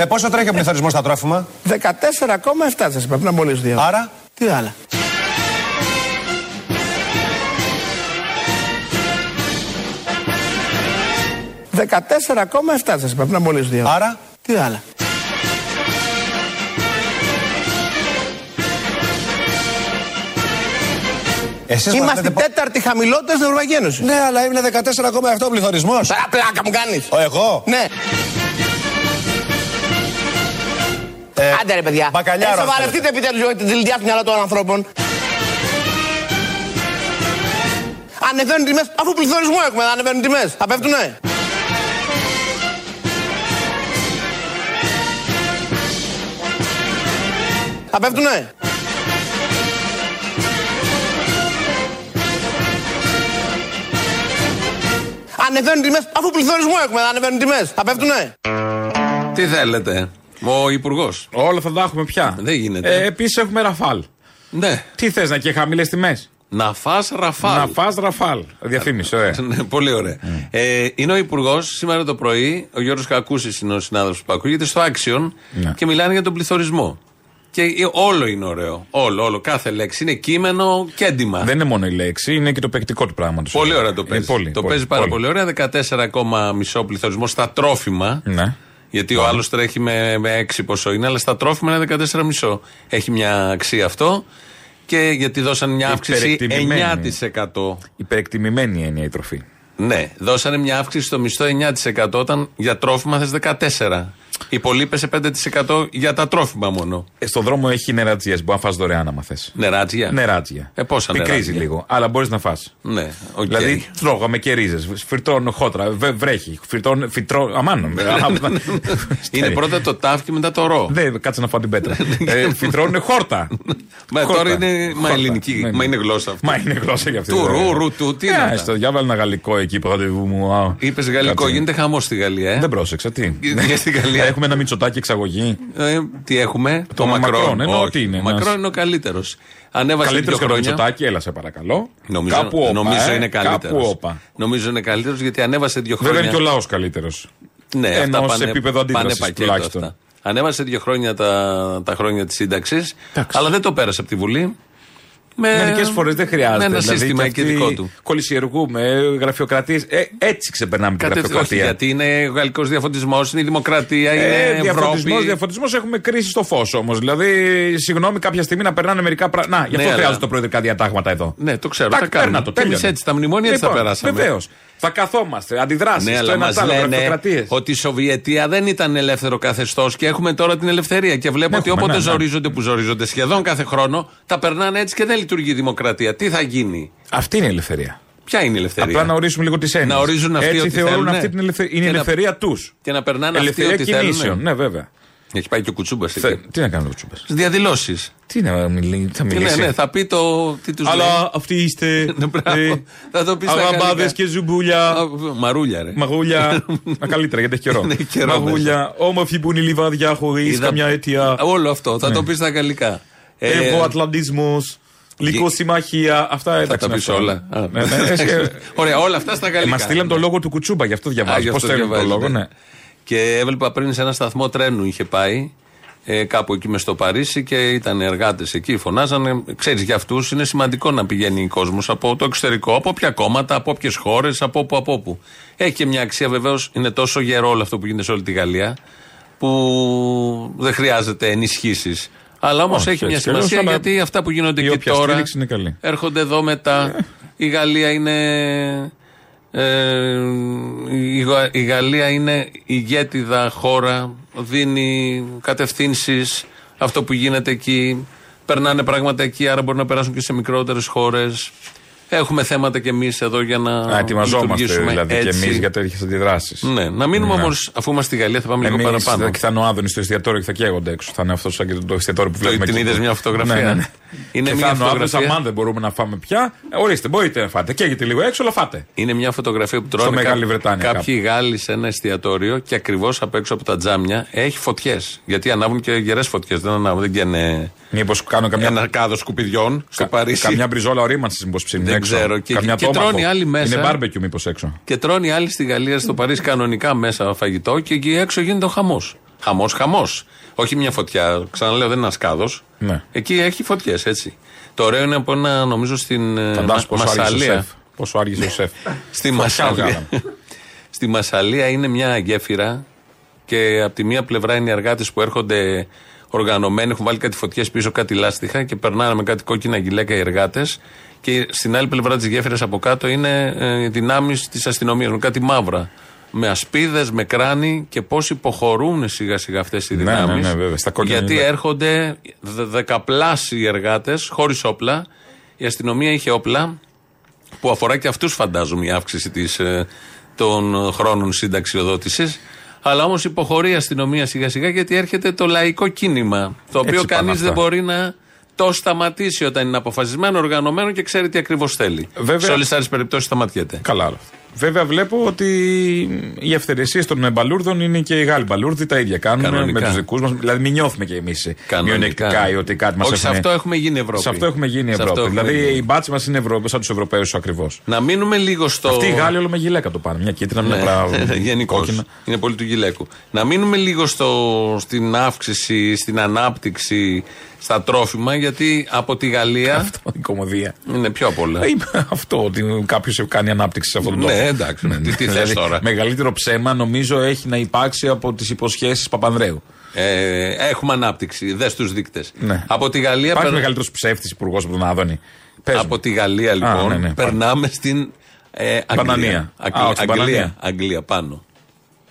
Με πόσο τρέχει ο πληθωρισμός στα τρόφιμα; 14,7 σας είπα πριν μόλι δύο. Άρα; Τι άλλα; Δεκατέσσερα κόμμα εφτά σας είπα πριν μόλις δύο. Άρα; Τι άλλα; Εσείς Είμαστε παραθέτετε πο- τέταρτη χαμηλότερη στην Ευρωπαϊκή Ένωση. Ναι, αλλά είναι 14,7 ο πληθωρισμός. Τώρα πλάκα μου κάνεις. Ο εγώ; Ναι. Ε, Άντε ρε παιδιά. μπακαλιάρο, Ε, αν σοβαρευτείτε επιτέλους για τη δηλητιά του μυαλά των ανθρώπων. Ανεβαίνουν τιμές, αφού πληθωρισμό έχουμε, δεν ανεβαίνουν τιμές. Θα πέφτουνε; Θα πέφτουνε; Ανεβαίνουν τιμές, αφού πληθωρισμό έχουμε, δεν ανεβαίνουν τιμές. Θα πέφτουνε; Τι θέλετε; Ο Υπουργός. Όλα θα τα έχουμε πια. Δεν γίνεται. Ε, Επίσης έχουμε ραφάλ. Ναι. Τι θες να και χαμηλές τιμές; Να φας ραφάλ. Να φας ραφάλ. Διαφήμιση, ωραία. Ναι, πολύ ωραία. Ε, είναι ο Υπουργός σήμερα το πρωί, ο Γιώργος Κακούσης είναι ο συνάδελφος που ακούγεται στο Action Ναι. και μιλάνε για τον πληθωρισμό. Και ε, όλο είναι ωραίο. Όλο, όλο. Κάθε λέξη είναι κείμενο και έντιμα. Δεν είναι μόνο η λέξη, είναι και το παικτικό του πράγματος. Πολύ ωραία το παίζει. Πολύ, το πολύ, παίζει πάρα πολύ. πολύ ωραία. 14,5 πληθωρισμό στα τρόφιμα. Ναι. Γιατί ο άλλος τρέχει με, με 6 ποσό είναι, αλλά στα τρόφιμα είναι 14,5. Έχει μια αξία αυτό. Και γιατί δώσαν μια αύξηση Υπερεκτιμημένη. 9%. Υπερεκτιμημένη έννοια η τροφή. Ναι, δώσανε μια αύξηση στο μισθό 9% όταν για τρόφιμα θες 14%. Υπολείπεσαι 5% για τα τρόφιμα μόνο. Ε, στον δρόμο έχει νερατζιές. Μπορεί να φας δωρεάν άμα θες. Νεράτζια. Νεράτζια. Ε, πόσα Πικρίζει νεράτζια; λίγο, αλλά μπορείς να φας. Ναι, οκ. Δηλαδή τρώγαμε και ρίζες. Φυρτώνω χότρα. Βε, βρέχει. Φυρτώνω. Φυτρώ. Αμάν. Είναι πρώτα το τάφ και μετά το ρο. Δεν, κάτσε να φάω την πέτρα. ε, φυτρώνουν χόρτα. Μα Χόρτα. τώρα είναι μα Χόρτα. ελληνική, Ναι, ναι. μα είναι γλώσσα αυτή. Μα είναι γλώσσα για αυτή. Του βέβαια. ρου, ρου, του, τι είναι Ε, αυτά; στο διάβαλε ένα γαλλικό εκεί που ραντεβού μου. α. Είπες γαλλικό, Κάτσε. γίνεται χαμό στη Γαλλία, ε; Δεν πρόσεξα, τι; Γιατί στη Γαλλία. Έχουμε ένα μυτσοτάκι εξαγωγή. Ε, τι έχουμε, το, Το Μακρόν. Μακρόν, εννοώ Όχι, τι είναι, Ο Μακρόν ένας- είναι ο καλύτερος. Ανέβασε Καλύτερος δύο και το χρόνια. μυτσοτάκι, έλα σε παρακαλώ. Νομίζω, Κάπου όπα, νομίζω ε, είναι καλύτερος. Κάπου όπα. Νομίζω είναι καλύτερος γιατί ανέβασε δύο χρόνια. Βέβαια είναι και ο λαός καλύτερος. Ναι, Ενώ αυτά σε πάνε, επίπεδο πάνε αντίδρασης πακέτο τουλάχιστον. αυτά. Ανέβασε δύο χρόνια τα, τα χρόνια της σύνταξης, αλλά δεν το πέρασε από τη Βουλή. Με, Μερικές φορές δεν χρειάζεται. Με ένα δηλαδή, σύστημα και εκεί αυτοί δικό του. Κολυσιεργούμε, γραφειοκρατίες. Ε, έτσι ξεπερνάμε την Κατευθείαν, όχι, γραφειοκρατία. γιατί είναι ο γαλλικός διαφωτισμός, είναι η δημοκρατία, είναι Ε, διαφωτισμό, Ευρώπη. διαφωτισμός έχουμε κρίση στο φως όμως. Δηλαδή, συγγνώμη, κάποια στιγμή να περνάνε μερικά πράγματα. Να, γι' αυτό Ναι, αλλά- χρειάζονται προεδρικά διατάγματα εδώ. Ναι, το ξέρω, Τάκ, τα κάνουμε. παίρνα το, Και εμείς τέλειωνε. έτσι, τα μνημόνια έτσι τα λοιπόν, περάσαμε. Βεβαίως. Θα καθόμαστε, αντιδράσεις. Ναι, το αλλά ένα μας τ' άλλο, λένε γραφειοκρατίες. ότι η Σοβιετία δεν ήταν ελεύθερο καθεστώς και έχουμε τώρα την ελευθερία. Και βλέπω ότι Έχουμε, όποτε ναι, ναι. ζορίζονται που ζορίζονται σχεδόν κάθε χρόνο, τα περνάνε έτσι και δεν λειτουργεί η δημοκρατία. Τι θα γίνει, Αυτή είναι η ελευθερία. Ποια είναι η ελευθερία; Απλά να ορίσουμε λίγο τις έννοιες. Να ορίζουν αυτοί Έτσι ότι θεωρούν θέλουνε. αυτή την ελευθερία. Είναι η Και να- ελευθερία τους. Και να περνάνε αυτοί Ελευθερία ό,τι κινήσεων. θέλουν. Ναι, βέβαια. Έχει πάει και ο Κουτσούμπας εκεί. Θε- Τι να κάνουμε το τσούπε. Διαδηλώσεις. Τι να μιλήσει, θα Ναι, μιλήσει; ναι, θα πει το. Τι τους λέει. Αλλά αυτοί είστε. Ναι, μπράβο. ε, Θα το πει στα Αγαμπάδες γαλλικά. και ζουμπούλια. Α, Μαρούλια, ρε. Μαγούλια. Μα καλύτερα γιατί έχει καιρό. Ναι, έχει καιρό Μαγούλια. Όμορφη που είναι η λιβάδια χωρί Είδα- καμιά αιτία. Όλο αυτό. Θα το πει στα γαλλικά. Ε, Ευρωατλαντισμό. Λυκοσυμμαχία. Αυτά Θα εντάξει. τα να πεις αυτά. όλα. Α. Ναι, ναι, ε, Ωραία, όλα αυτά στα γαλλικά. Μας στείλαν το λόγο του Κουτσούμπα, γι' αυτό Α, διαβάζω. γι' Πώς αυτό θέλουν το διαβάζετε. λόγο, ναι. Και έβλεπα πριν σε ένα σταθμό τρένου είχε πάει. Ε, κάπου εκεί μες στο Παρίσι και ήταν εργάτες εκεί, φωνάζανε. Ξέρεις, για αυτούς είναι σημαντικό να πηγαίνει κόσμος από το εξωτερικό, από όποια κόμματα, από όποιες χώρες, από όπου, από όπου. Έχει και μια αξία βεβαίως, είναι τόσο γερό όλο αυτό που γίνεται σε όλη τη Γαλλία, που δεν χρειάζεται ενισχύσεις. Αλλά όμως Όχι, έχει μια έτσι κι αλλιώς, σημασία αλλά γιατί αυτά που γίνονται η εκεί όποια τώρα στήριξη είναι καλή. έρχονται εδώ μετά. Η Γαλλία είναι. Ε, η, Γα- η Γαλλία είναι ηγέτιδα χώρα, δίνει κατευθύνσεις. Αυτό που γίνεται εκεί, περνάνε πράγματα εκεί, άρα μπορεί να περάσουν και σε μικρότερες χώρες. Έχουμε θέματα κι εμείς εδώ για να. Να ετοιμαζόμαστε λειτουργήσουμε δηλαδή και έτσι. εμείς για τέτοιες αντιδράσεις. Ναι, να μείνουμε Ναι. όμως, αφού είμαστε στη Γαλλία, θα πάμε λίγο Εμείς παραπάνω. και θα είναι ο Άδωνης στο εστιατόριο και θα καίγονται έξω. Θα είναι αυτός σαν και το εστιατόριο που βλέπουμε. την εκεί. είδες μια φωτογραφία; Ναι, ναι, ναι. Είναι και μια θα είναι ο Άδωνης, φωτογραφία. αμάν δεν μπορούμε να φάμε πια. Ε, ορίστε, μπορείτε να φάτε. Καίγεται λίγο έξω, αλλά φάτε. Είναι μια φωτογραφία που τρώνε Μεγάλη κά- Βρετάνια κάποιοι Γάλλοι σε ένα εστιατόριο και ακριβώς απ' έξω από τα τζάμια έχει φωτιές. Γιατί ανάβουν και γερές φωτιές. Δεν ανάβουν, δεν καίνε Μήπως κάνω καμιά, ένα κάδο σκουπιδιών στο κα- Παρίσι. καμιά μπριζόλα ορίμανσης, μήπως ψήνει Δεν έξω. ξέρω. Και- καμιά και τόμαχο. τρώνε οι άλλοι μέσα. Είναι barbecue μήπως έξω. Και τρώνε οι άλλοι στη Γαλλία, στο Παρίσι κανονικά μέσα φαγητό και εκεί έξω γίνεται ο χαμός. Χαμός, χαμός. Όχι μια φωτιά. Ξαναλέω, δεν είναι ένα σκάδο. Ναι. Εκεί έχει φωτιές, έτσι. Το ωραίο είναι από ένα, νομίζω, στην ε, Φαντάσου Μα- πόσο άργησε ο Μασαλία. σεφ. Πόσο άργησε ο σεφ. Στη Φωτιά Μασαλία. βγάλαμε. Στη Μασαλία είναι μια γέφυρα και από τη μία πλευρά είναι οι εργάτες που έρχονται οργανωμένοι, έχουν βάλει κάτι φωτιές πίσω, κάτι λάστιχα και περνάνε με κάτι κόκκινα γυλαίκα οι εργάτες. Και στην άλλη πλευρά της γέφυρας από κάτω είναι ε, δυνάμεις της αστυνομίας με κάτι μαύρα. Με ασπίδες, με κράνη και πώς υποχωρούν σιγά σιγά αυτές οι Ναι, δυνάμει. ναι, ναι, βέβαια, στα κόκκινα γιατί γυλαίκα. έρχονται δε- δεκαπλάσιοι εργάτες χωρίς όπλα. Η αστυνομία είχε όπλα που αφορά και αυτούς, φαντάζομαι, η αύξηση της, ε, των χρόνων συνταξιοδότηση. Αλλά όμως υποχωρεί η αστυνομία σιγά σιγά γιατί έρχεται το λαϊκό κίνημα. Το οποίο Έτσι πάνε κανεί δεν αυτά. μπορεί να το σταματήσει όταν είναι αποφασισμένο, οργανωμένο και ξέρει τι ακριβώς θέλει. Βέβαια- Σε όλες τις άλλες περιπτώσεις σταματιέται. Καλά όλα αυτά. Βέβαια βλέπω ότι οι ευθερεσίε των μπαλούρδων είναι και οι Γάλλοι μπαλούρδοι τα ίδια κάνουν Κανονικά. με τους δικούς μας. Δηλαδή μην νιώθουμε κι εμείς μειονεκτικά ή ότι κάτι μας Όχι, σε αυτό έχουμε γίνει Ευρώπη. Σε αυτό έχουμε γίνει Σε Ευρώπη. αυτό έχουμε δηλαδή γίνει. οι μπάτσε μας είναι Ευρώπη, σαν τους Ευρωπαίους ακριβώς. Να μείνουμε λίγο στο. Αυτοί οι Γάλλοι όλο με γυλαίκα το πάνε. Μια κίτρινα, μια πράγμα. Γενικώς. κόκκινα. Είναι πολύ του γυλαίκου. Να μείνουμε λίγο στο, στην αύξηση, στην ανάπτυξη στα τρόφιμα, γιατί από τη Γαλλία. Αυτό η κομμωδία. είναι πιο απ' όλα. Είμαι αυτό ότι κάποιος κάνει ανάπτυξη σε αυτόν τον Ναι, τόπο. εντάξει, τι- τι θες Δηλαδή, τώρα; Μεγαλύτερο ψέμα νομίζω έχει να υπάρξει από τις υποσχέσεις Παπανδρέου. Ε, έχουμε ανάπτυξη. Δες τους δείκτες. Ναι. Από τη Γαλλία. Υπάρχει περ- μεγαλύτερος ψεύτης υπουργός από τον Άδωνη. Πες μου. Από τη Γαλλία, λοιπόν, ναι, ναι, περνάμε στην. Ε, Αγγλία. Μπανανία. Αγγλία, Α, όχι, στην Αγγλία, Μπανανία. Αγγλία πάνω.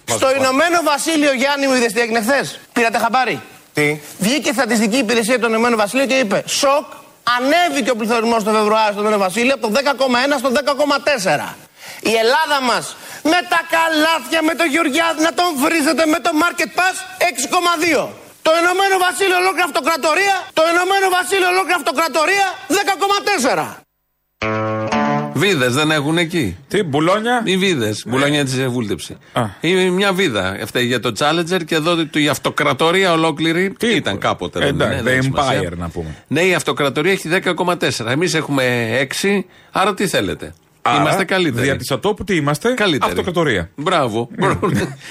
Στο Ηνωμένο Βασίλειο, Γιάννη μου, είδες τι έγινε χθες; Πήρατε χαμπάρι; Τι; Βγήκε η στατιστική υπηρεσία του Ηνωμένου Βασιλείου και είπε: Σοκ, ανέβηκε ο πληθωρισμός το Φεβρουάριο στο Ηνωμένο Βασίλειο από το 10,1 στο 10,4. Η Ελλάδα μας με τα καλάθια, με το Γεωργιάδη να τον βρίζετε με το Market Pass 6,2. Το Ηνωμένο Βασίλειο ολόκληρη αυτοκρατορία, το Ηνωμένο Βασίλειο ολόκληρη αυτοκρατορία 10,4. Βίδες δεν έχουν εκεί. Τι, μπουλόνια; Οι βίδες. Μπουλόνια της βούλτεψη. Α. Είναι μια βίδα. Αυτή για το Challenger και εδώ το- η αυτοκρατορία ολόκληρη. Τι ήταν είπε. κάποτε. Ε, δεν είναι, εντάξει, δεν the έχει σημασία. Empire, να πούμε. Ναι, η αυτοκρατορία έχει 10,4. Εμείς έχουμε 6. Άρα τι θέλετε; Άρα, Είμαστε καλύτεροι. Δια της ατόπου τι είμαστε; Καλύτεροι. Αυτοκρατορία. Μπράβο.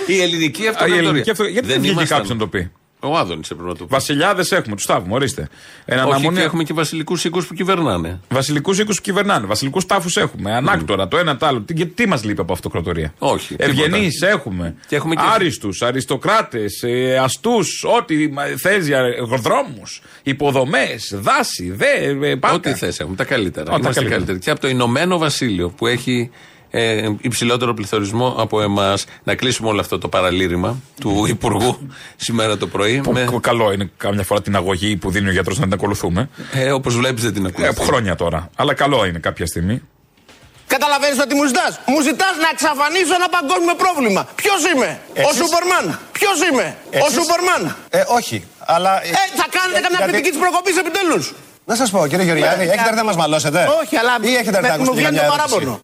η ελληνική Α, η αυτοκρατορία. ελληνική αυτο- Γιατί δεν βγήκε ήμασταν. κάποιος να το πει; Ο Άδωνη έπρεπε να το πει. Βασιλιάδες έχουμε, τους τάφουμε, ορίστε. Ένα Όχι, αναμονή- και έχουμε και βασιλικούς οίκους που κυβερνάνε. Βασιλικούς οίκους που κυβερνάνε. Βασιλικούς τάφους έχουμε. Ανάκτορα, το ένα το άλλο. Τι, γιατί τι μας λείπει από αυτοκρατορία; Όχι, Ευγενείς έχουμε. Και έχουμε και- Άριστους, αριστοκράτες, ε, αστούς, ό,τι θες για δρόμου, υποδομές, δάση, δε. ε, πάντα. Ό,τι θες έχουμε. Τα καλύτερα. Ό, τα Είμαστε καλύτερα. καλύτεροι. Και από το Ηνωμένο Βασίλειο που έχει ε, υψηλότερο πληθωρισμό από εμάς. Να κλείσουμε όλο αυτό το παραλήρημα του Υπουργού σήμερα το πρωί. Που- με, που Καλό είναι κάμια φορά την αγωγή που δίνει ο γιατρός να την ακολουθούμε. ε, Όπως βλέπεις, δεν την Ε, ακούω. από χρόνια τώρα. Αλλά καλό είναι κάποια στιγμή. Καταλαβαίνεις ότι μου ζητάς. Μου ζητάς να εξαφανίσω ένα παγκόσμιο πρόβλημα. Ποιος είμαι, Ο Εσείς- Σούπερμαν. Ποιος είμαι, Ο Εσείς- Σούπερμαν. Ε, όχι. Αλλά. Ε, θα κάνετε καμιά γιατί- κριτική της προκοπής επιτέλους. Να σας πω, κύριε Γεωργιάδη, έχετε έρθει να μας μαλώσετε; Όχι, αλλά Ή έχετε έρθει να με- μου ακούσετε βγαίνει καμιά το ερώτηση; παράπονο.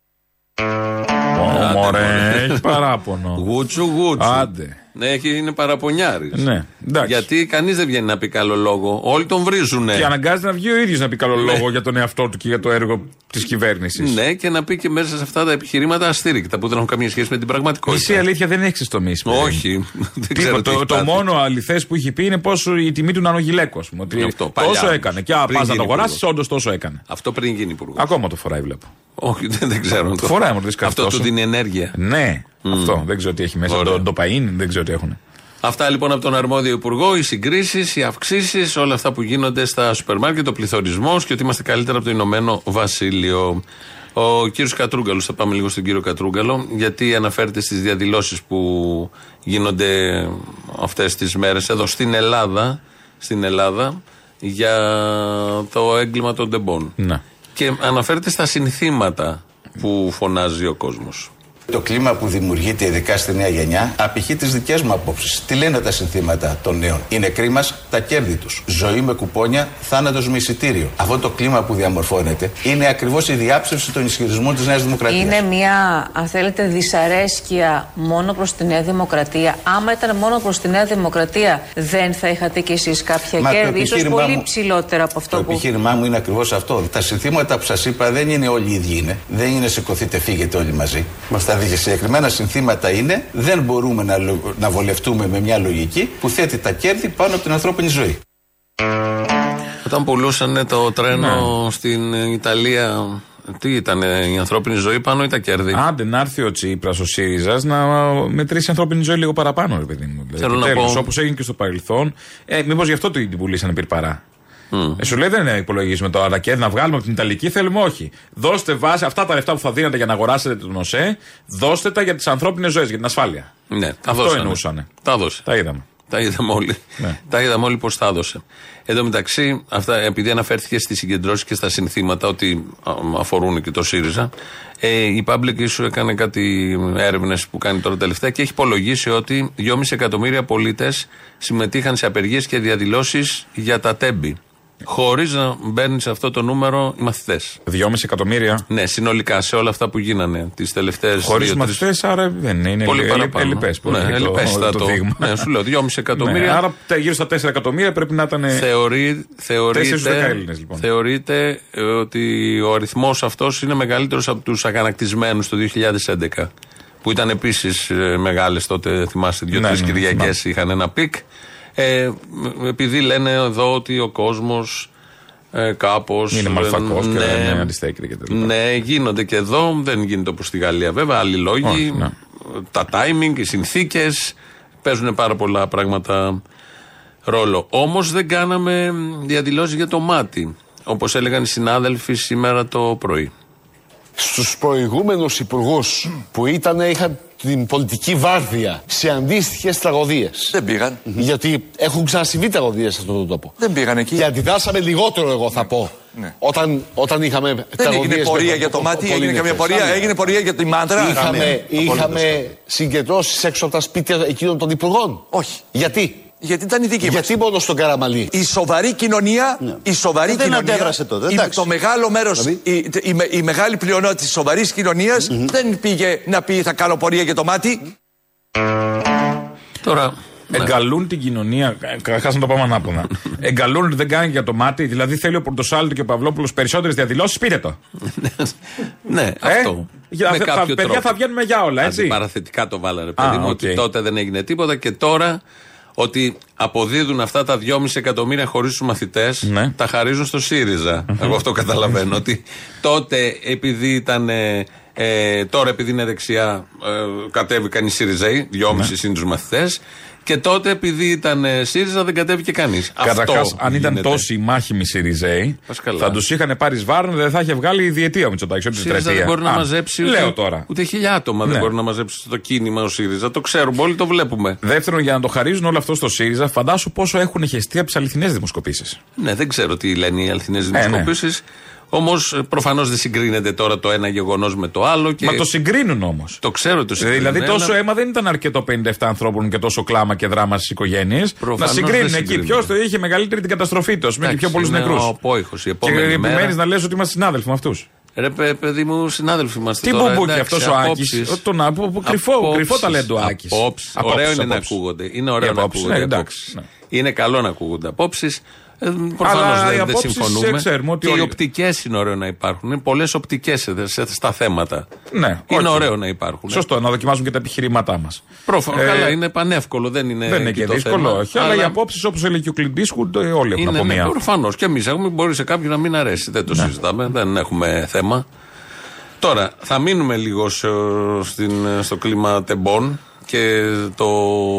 Ω, Μωρέ, έχει παράπονο. Γούτσου, γούτσου. Άντε. Ναι, έχει, είναι παραπονιάρης. Ναι, εντάξει. Γιατί κανείς δεν βγαίνει να πει καλό λόγο. Όλοι τον βρίζουνε. Και αναγκάζεται να βγει ο ίδιος να πει καλό λόγο για τον εαυτό του και για το έργο της κυβέρνησης. Ναι, και να πει και μέσα σε αυτά τα επιχειρήματα αστήρικτα που δεν έχουν καμία σχέση με την πραγματικότητα. Μισή αλήθεια δεν έχεις στο μίσο. Όχι. δεν ξέρω Τίποτα. τι έχει Το, το πάθει. μόνο αληθές που έχει πει είναι πόσο η τιμή του νανογυλαίκου. ας πούμε, Ότι Αυτό, παλιά τόσο όμως. έκανε. Και Πριν πας να γίνει το αγοράσεις, υπουργός. όντως τόσο έκανε. Αυτό πριν γίνει υπουργός. Ακόμα το φοράει, βλέπω. Όχι, δεν, δεν ξέρω. να Το φοράει, μου το δεις κάτι Αυτό τόσο. του δίνει ενέργεια. Ναι, αυτό. Δεν ξέρω τι έχει μέσα. Ωραία. Το ντοπαΐν, δεν ξέρω τι έχουν. Αυτά λοιπόν από τον αρμόδιο υπουργό, οι συγκρίσεις, οι αυξήσεις, όλα αυτά που γίνονται στα σούπερ μάρκετ, ο πληθωρισμός και ότι είμαστε καλύτερα από το Ηνωμένο Βασίλειο. Ο κύριος Κατρούγκαλος, θα πάμε λίγο στον κύριο Κατρούγκαλο, γιατί αναφέρεται στις διαδηλώσεις που γίνονται αυτές τις μέρες εδώ στην Ελλάδα, στην Ελλάδα για το έγκλημα των τεμπών. Ναι. Και αναφέρεται στα συνθήματα που φωνάζει ο κόσμος. Το κλίμα που δημιουργείται ειδικά στη νέα γενιά απηχεί τις δικές μου απόψεις. Τι λένε τα συνθήματα των νέων; Είναι κρίμα τα κέρδη τους. Ζωή με κουπόνια, θάνατος με εισιτήριο. Αυτό το κλίμα που διαμορφώνεται είναι ακριβώς η διάψευση των ισχυρισμών της Νέας Δημοκρατίας. Είναι μια, αν θέλετε, δυσαρέσκεια μόνο προς τη Νέα Δημοκρατία. Άμα ήταν μόνο προς τη Νέα Δημοκρατία, δεν θα είχατε κι εσείς κάποια Μα το κέρδη, ίσως επιχείρημά πολύ μου- ψηλότερα από αυτό Το που... επιχείρημά μου είναι ακριβώς αυτό. Τα συνθήματα που σας είπα δεν είναι όλοι οι ίδιοι είναι. Δεν είναι σηκωθείτε, φύγετε όλοι μαζί. Είμαστε Τα συγκεκριμένα συνθήματα είναι δεν μπορούμε να, λο- να βολευτούμε με μια λογική που θέτει τα κέρδη πάνω από την ανθρώπινη ζωή. Όταν πουλούσαν το τρένο Ναι. στην Ιταλία, τι ήταν, η ανθρώπινη ζωή πάνω ή τα κέρδη; Άντε να έρθει ο Τσίπρας, ο ΣΥΡΙΖΑ, να μετρήσει ανθρώπινη ζωή λίγο παραπάνω, ρε παιδί μου. Θέλω να πω- Όπως έγινε και στο παρελθόν. Ε, Μήπως γι' αυτό την την πουλήσανε πυρπαρά; Ε, σου λέει δεν υπολογίζουμε τώρα τα κέρδη να βγάλουμε από την Ιταλική, θέλουμε όχι. Δώστε βάση αυτά τα λεφτά που θα δίνατε για να αγοράσετε τον ΟΣΕ, δώστε τα για τις ανθρώπινες ζωές, για την ασφάλεια. Ναι, τα Αυτό δώσανε. εννοούσανε. Τα δώσε. Τα είδαμε. Τα είδαμε όλοι. Ναι. Τα είδαμε όλοι πώς τα έδωσε. Εν τω μεταξύ, αυτά, επειδή αναφέρθηκε στις συγκεντρώσεις και στα συνθήματα, ότι α, αφορούν και το ΣΥΡΙΖΑ, ε, η Public Issue έκανε κάτι έρευνες που κάνει τώρα τελευταία και έχει υπολογίσει ότι 2,5 εκατομμύρια πολίτες συμμετείχαν σε απεργίες και διαδηλώσεις για τα τέμπη. Χωρίς να μπαίνουν σε αυτό το νούμερο οι μαθητές. 2,5 εκατομμύρια. Ναι, συνολικά σε όλα αυτά που γίνανε τις τελευταίες Χωρίς μαθητές, άρα δεν είναι. Πολύ ελλη- παραπάνω. ελλειπές πολύ Ναι, το- ελλειπές θα το το- δείγμα. ναι, σου λέω, 2,5 εκατομμύρια. Ναι, άρα τα- γύρω στα 4 εκατομμύρια πρέπει να ήταν. Θεωρεί, Τέσσερις στους δέκα θεωρείται, Έλληνες, λοιπόν. θεωρείται ε, ότι ο αριθμός αυτός είναι μεγαλύτερος από τους αγανακτισμένους το 2011. Που ήταν επίσης μεγάλες τότε, θυμάστε, δύο-τρεις Ναι, ναι, Κυριακές θυμάμαι. είχαν ένα peak. Ε, επειδή λένε εδώ ότι ο κόσμος ε, κάπως. Είναι μαλθακός και δεν αντιστέκεται και τα λοιπά. Ναι, γίνονται και εδώ. Δεν γίνεται όπως στη Γαλλία βέβαια. Άλλοι λόγοι. Όχι, ναι. Τα timing, οι συνθήκες. Παίζουν πάρα πολλά πράγματα ρόλο. Όμως δεν κάναμε διαδηλώσεις για το Μάτι. Όπως έλεγαν οι συνάδελφοι σήμερα το πρωί. στους προηγούμενους υπουργούς που ήταν, είχαν την πολιτική βάρδια σε αντίστοιχες τραγωδίες. Δεν πήγαν. Γιατί έχουν ξανασυμβεί τραγωδίες σε αυτόν τον τόπο. Δεν πήγαν εκεί. Και αντιδράσαμε λιγότερο, εγώ θα πω. Ναι. Όταν, όταν είχαμε Δεν τραγωδίες έγινε με πορεία πο- για το πο- μάτι, έγινε πολύνεκες. καμία πορεία. Έγινε πορεία για τη μάντρα. Είχαμε, Απόλυτος. είχαμε συγκεντρώσεις έξω από τα σπίτια εκείνων των υπουργών. Όχι. Γιατί; Γιατί ήταν η δική μας. Γιατί μόνο στον Καραμαλή. Η σοβαρή κοινωνία, η σοβαρή Ναι. Δεν κοινωνία, αντέδρασε τότε, η- εντάξει. το μεγάλο μέρος, Δηλαδή. η, η, η μεγάλη πλειονότητα της σοβαρής κοινωνίας δεν πήγε να πει θα κάνω πορεία για το Μάτι. Τώρα. ναι. Εγκαλούν την κοινωνία. Καταρχά να το πάμε ανάποδα. Εγκαλούν ότι δεν κάνει για το Μάτι. Δηλαδή θέλει ο Πορτοσάλτο και ο Παυλόπουλος περισσότερες διαδηλώσεις. Πείτε το. ναι, αυτό. για- με θα- θα- κάποιο παιδιά τρόπο. θα βγαίνουμε για όλα, έτσι. Αντιπαραθετικά το βάλανε, παιδί Α, μου, οκ. ότι τότε δεν έγινε τίποτα και τώρα ότι αποδίδουν αυτά τα 2,5 εκατομμύρια χωρίς τους μαθητές, Ναι. τα χαρίζουν στο ΣΥΡΙΖΑ. Εγώ αυτό καταλαβαίνω. ότι τότε επειδή ήταν. ε, ε, τώρα επειδή είναι δεξιά, ε, κατέβηκαν οι ΣΥΡΙΖΑΙ, 2,5 Ναι. συν τους μαθητές. Και τότε επειδή ήταν ε, ΣΥΡΙΖΑ δεν κατέβηκε κανείς. Καταρχάς, αν ήταν τόσοι μάχημοι Συριζέοι, Πας καλά. θα τους είχαν πάρει σβάρν, δεν θα είχε βγάλει η διετία ο Μητσοτάκης. Ο Όχι τη ΣΥΡΙΖΑ δεν τετραετία. μπορεί να Α, μαζέψει. Λέω ούτε, τώρα. Ούτε χιλιά άτομα δεν Ναι. μπορεί να μαζέψει στο κίνημα ο ΣΥΡΙΖΑ. Το ξέρουμε όλοι, το βλέπουμε. Δεύτερον, για να το χαρίζουν όλο αυτό στο ΣΥΡΙΖΑ, φαντάσου πόσο έχουν χεστεί από τις αληθινές δημοσκοπήσεις. Ναι, δεν ξέρω τι λένε οι αληθινές ναι. δημοσκοπήσεις. Όμως προφανώς δεν συγκρίνεται τώρα το ένα γεγονός με το άλλο. Και Μα το συγκρίνουν όμως. το ξέρω ότι το συγκρίνουν. Δηλαδή, τόσο αλλά αίμα δεν ήταν αρκετό 57 ανθρώπων και τόσο κλάμα και δράμα στις οικογένειες. Να Προφανώς συγκρίνουν δεν εκεί. συγκρίνουν. Ποιος το είχε μεγαλύτερη την καταστροφή του, με εντάξει, πιο πολλούς είναι νεκρούς. Ο απόηχος, η Και επόμενη επιμένεις μέρα. να λες ότι είμαστε συνάδελφοι με αυτούς. Ρε παι- παιδί μου, συνάδελφοι είμαστε Τι τώρα. μπουμπούκι εντάξει, αυτός ο Άκης; απόψεις. Τον Άκη, που κρυφό, Απόψεις, κρυφό ταλέντο ο Άκης. απόψεις. Ωραίο είναι να ακούγονται. Είναι ωραίο Οι να απόψεις, ακούγονται. ναι, απόψεις. εντάξει, Είναι καλό να ακούγονται απόψεις. Ε, Αλλά Προφανώ οι δεν, δεν απόψεις, συμφωνούμε. ε, ξέρουμε ότι και οι όλοι- οπτικές είναι ωραίο να υπάρχουν. Είναι πολλές οπτικές στα θέματα. Ναι, είναι όχι. ωραίο να υπάρχουν. Σωστό, να δοκιμάζουμε και τα επιχειρήματά μας. Προφανώ. Ε, καλά, είναι πανεύκολο. Δεν είναι, Δεν είναι εκεί και το δύσκολο, θέμα. όχι. Αλλά οι απόψεις, όπως έλεγε και ο Κλιντίσκουντ, όλοι έχουν Είναι, από ναι, μία. προφανώς. Και εμείς έχουμε. Μπορεί σε κάποιον να μην αρέσει. Δεν το συζητάμε. Δεν έχουμε θέμα. Τώρα, θα μείνουμε λίγο σε- στην, στο κλίμα τεμπών και το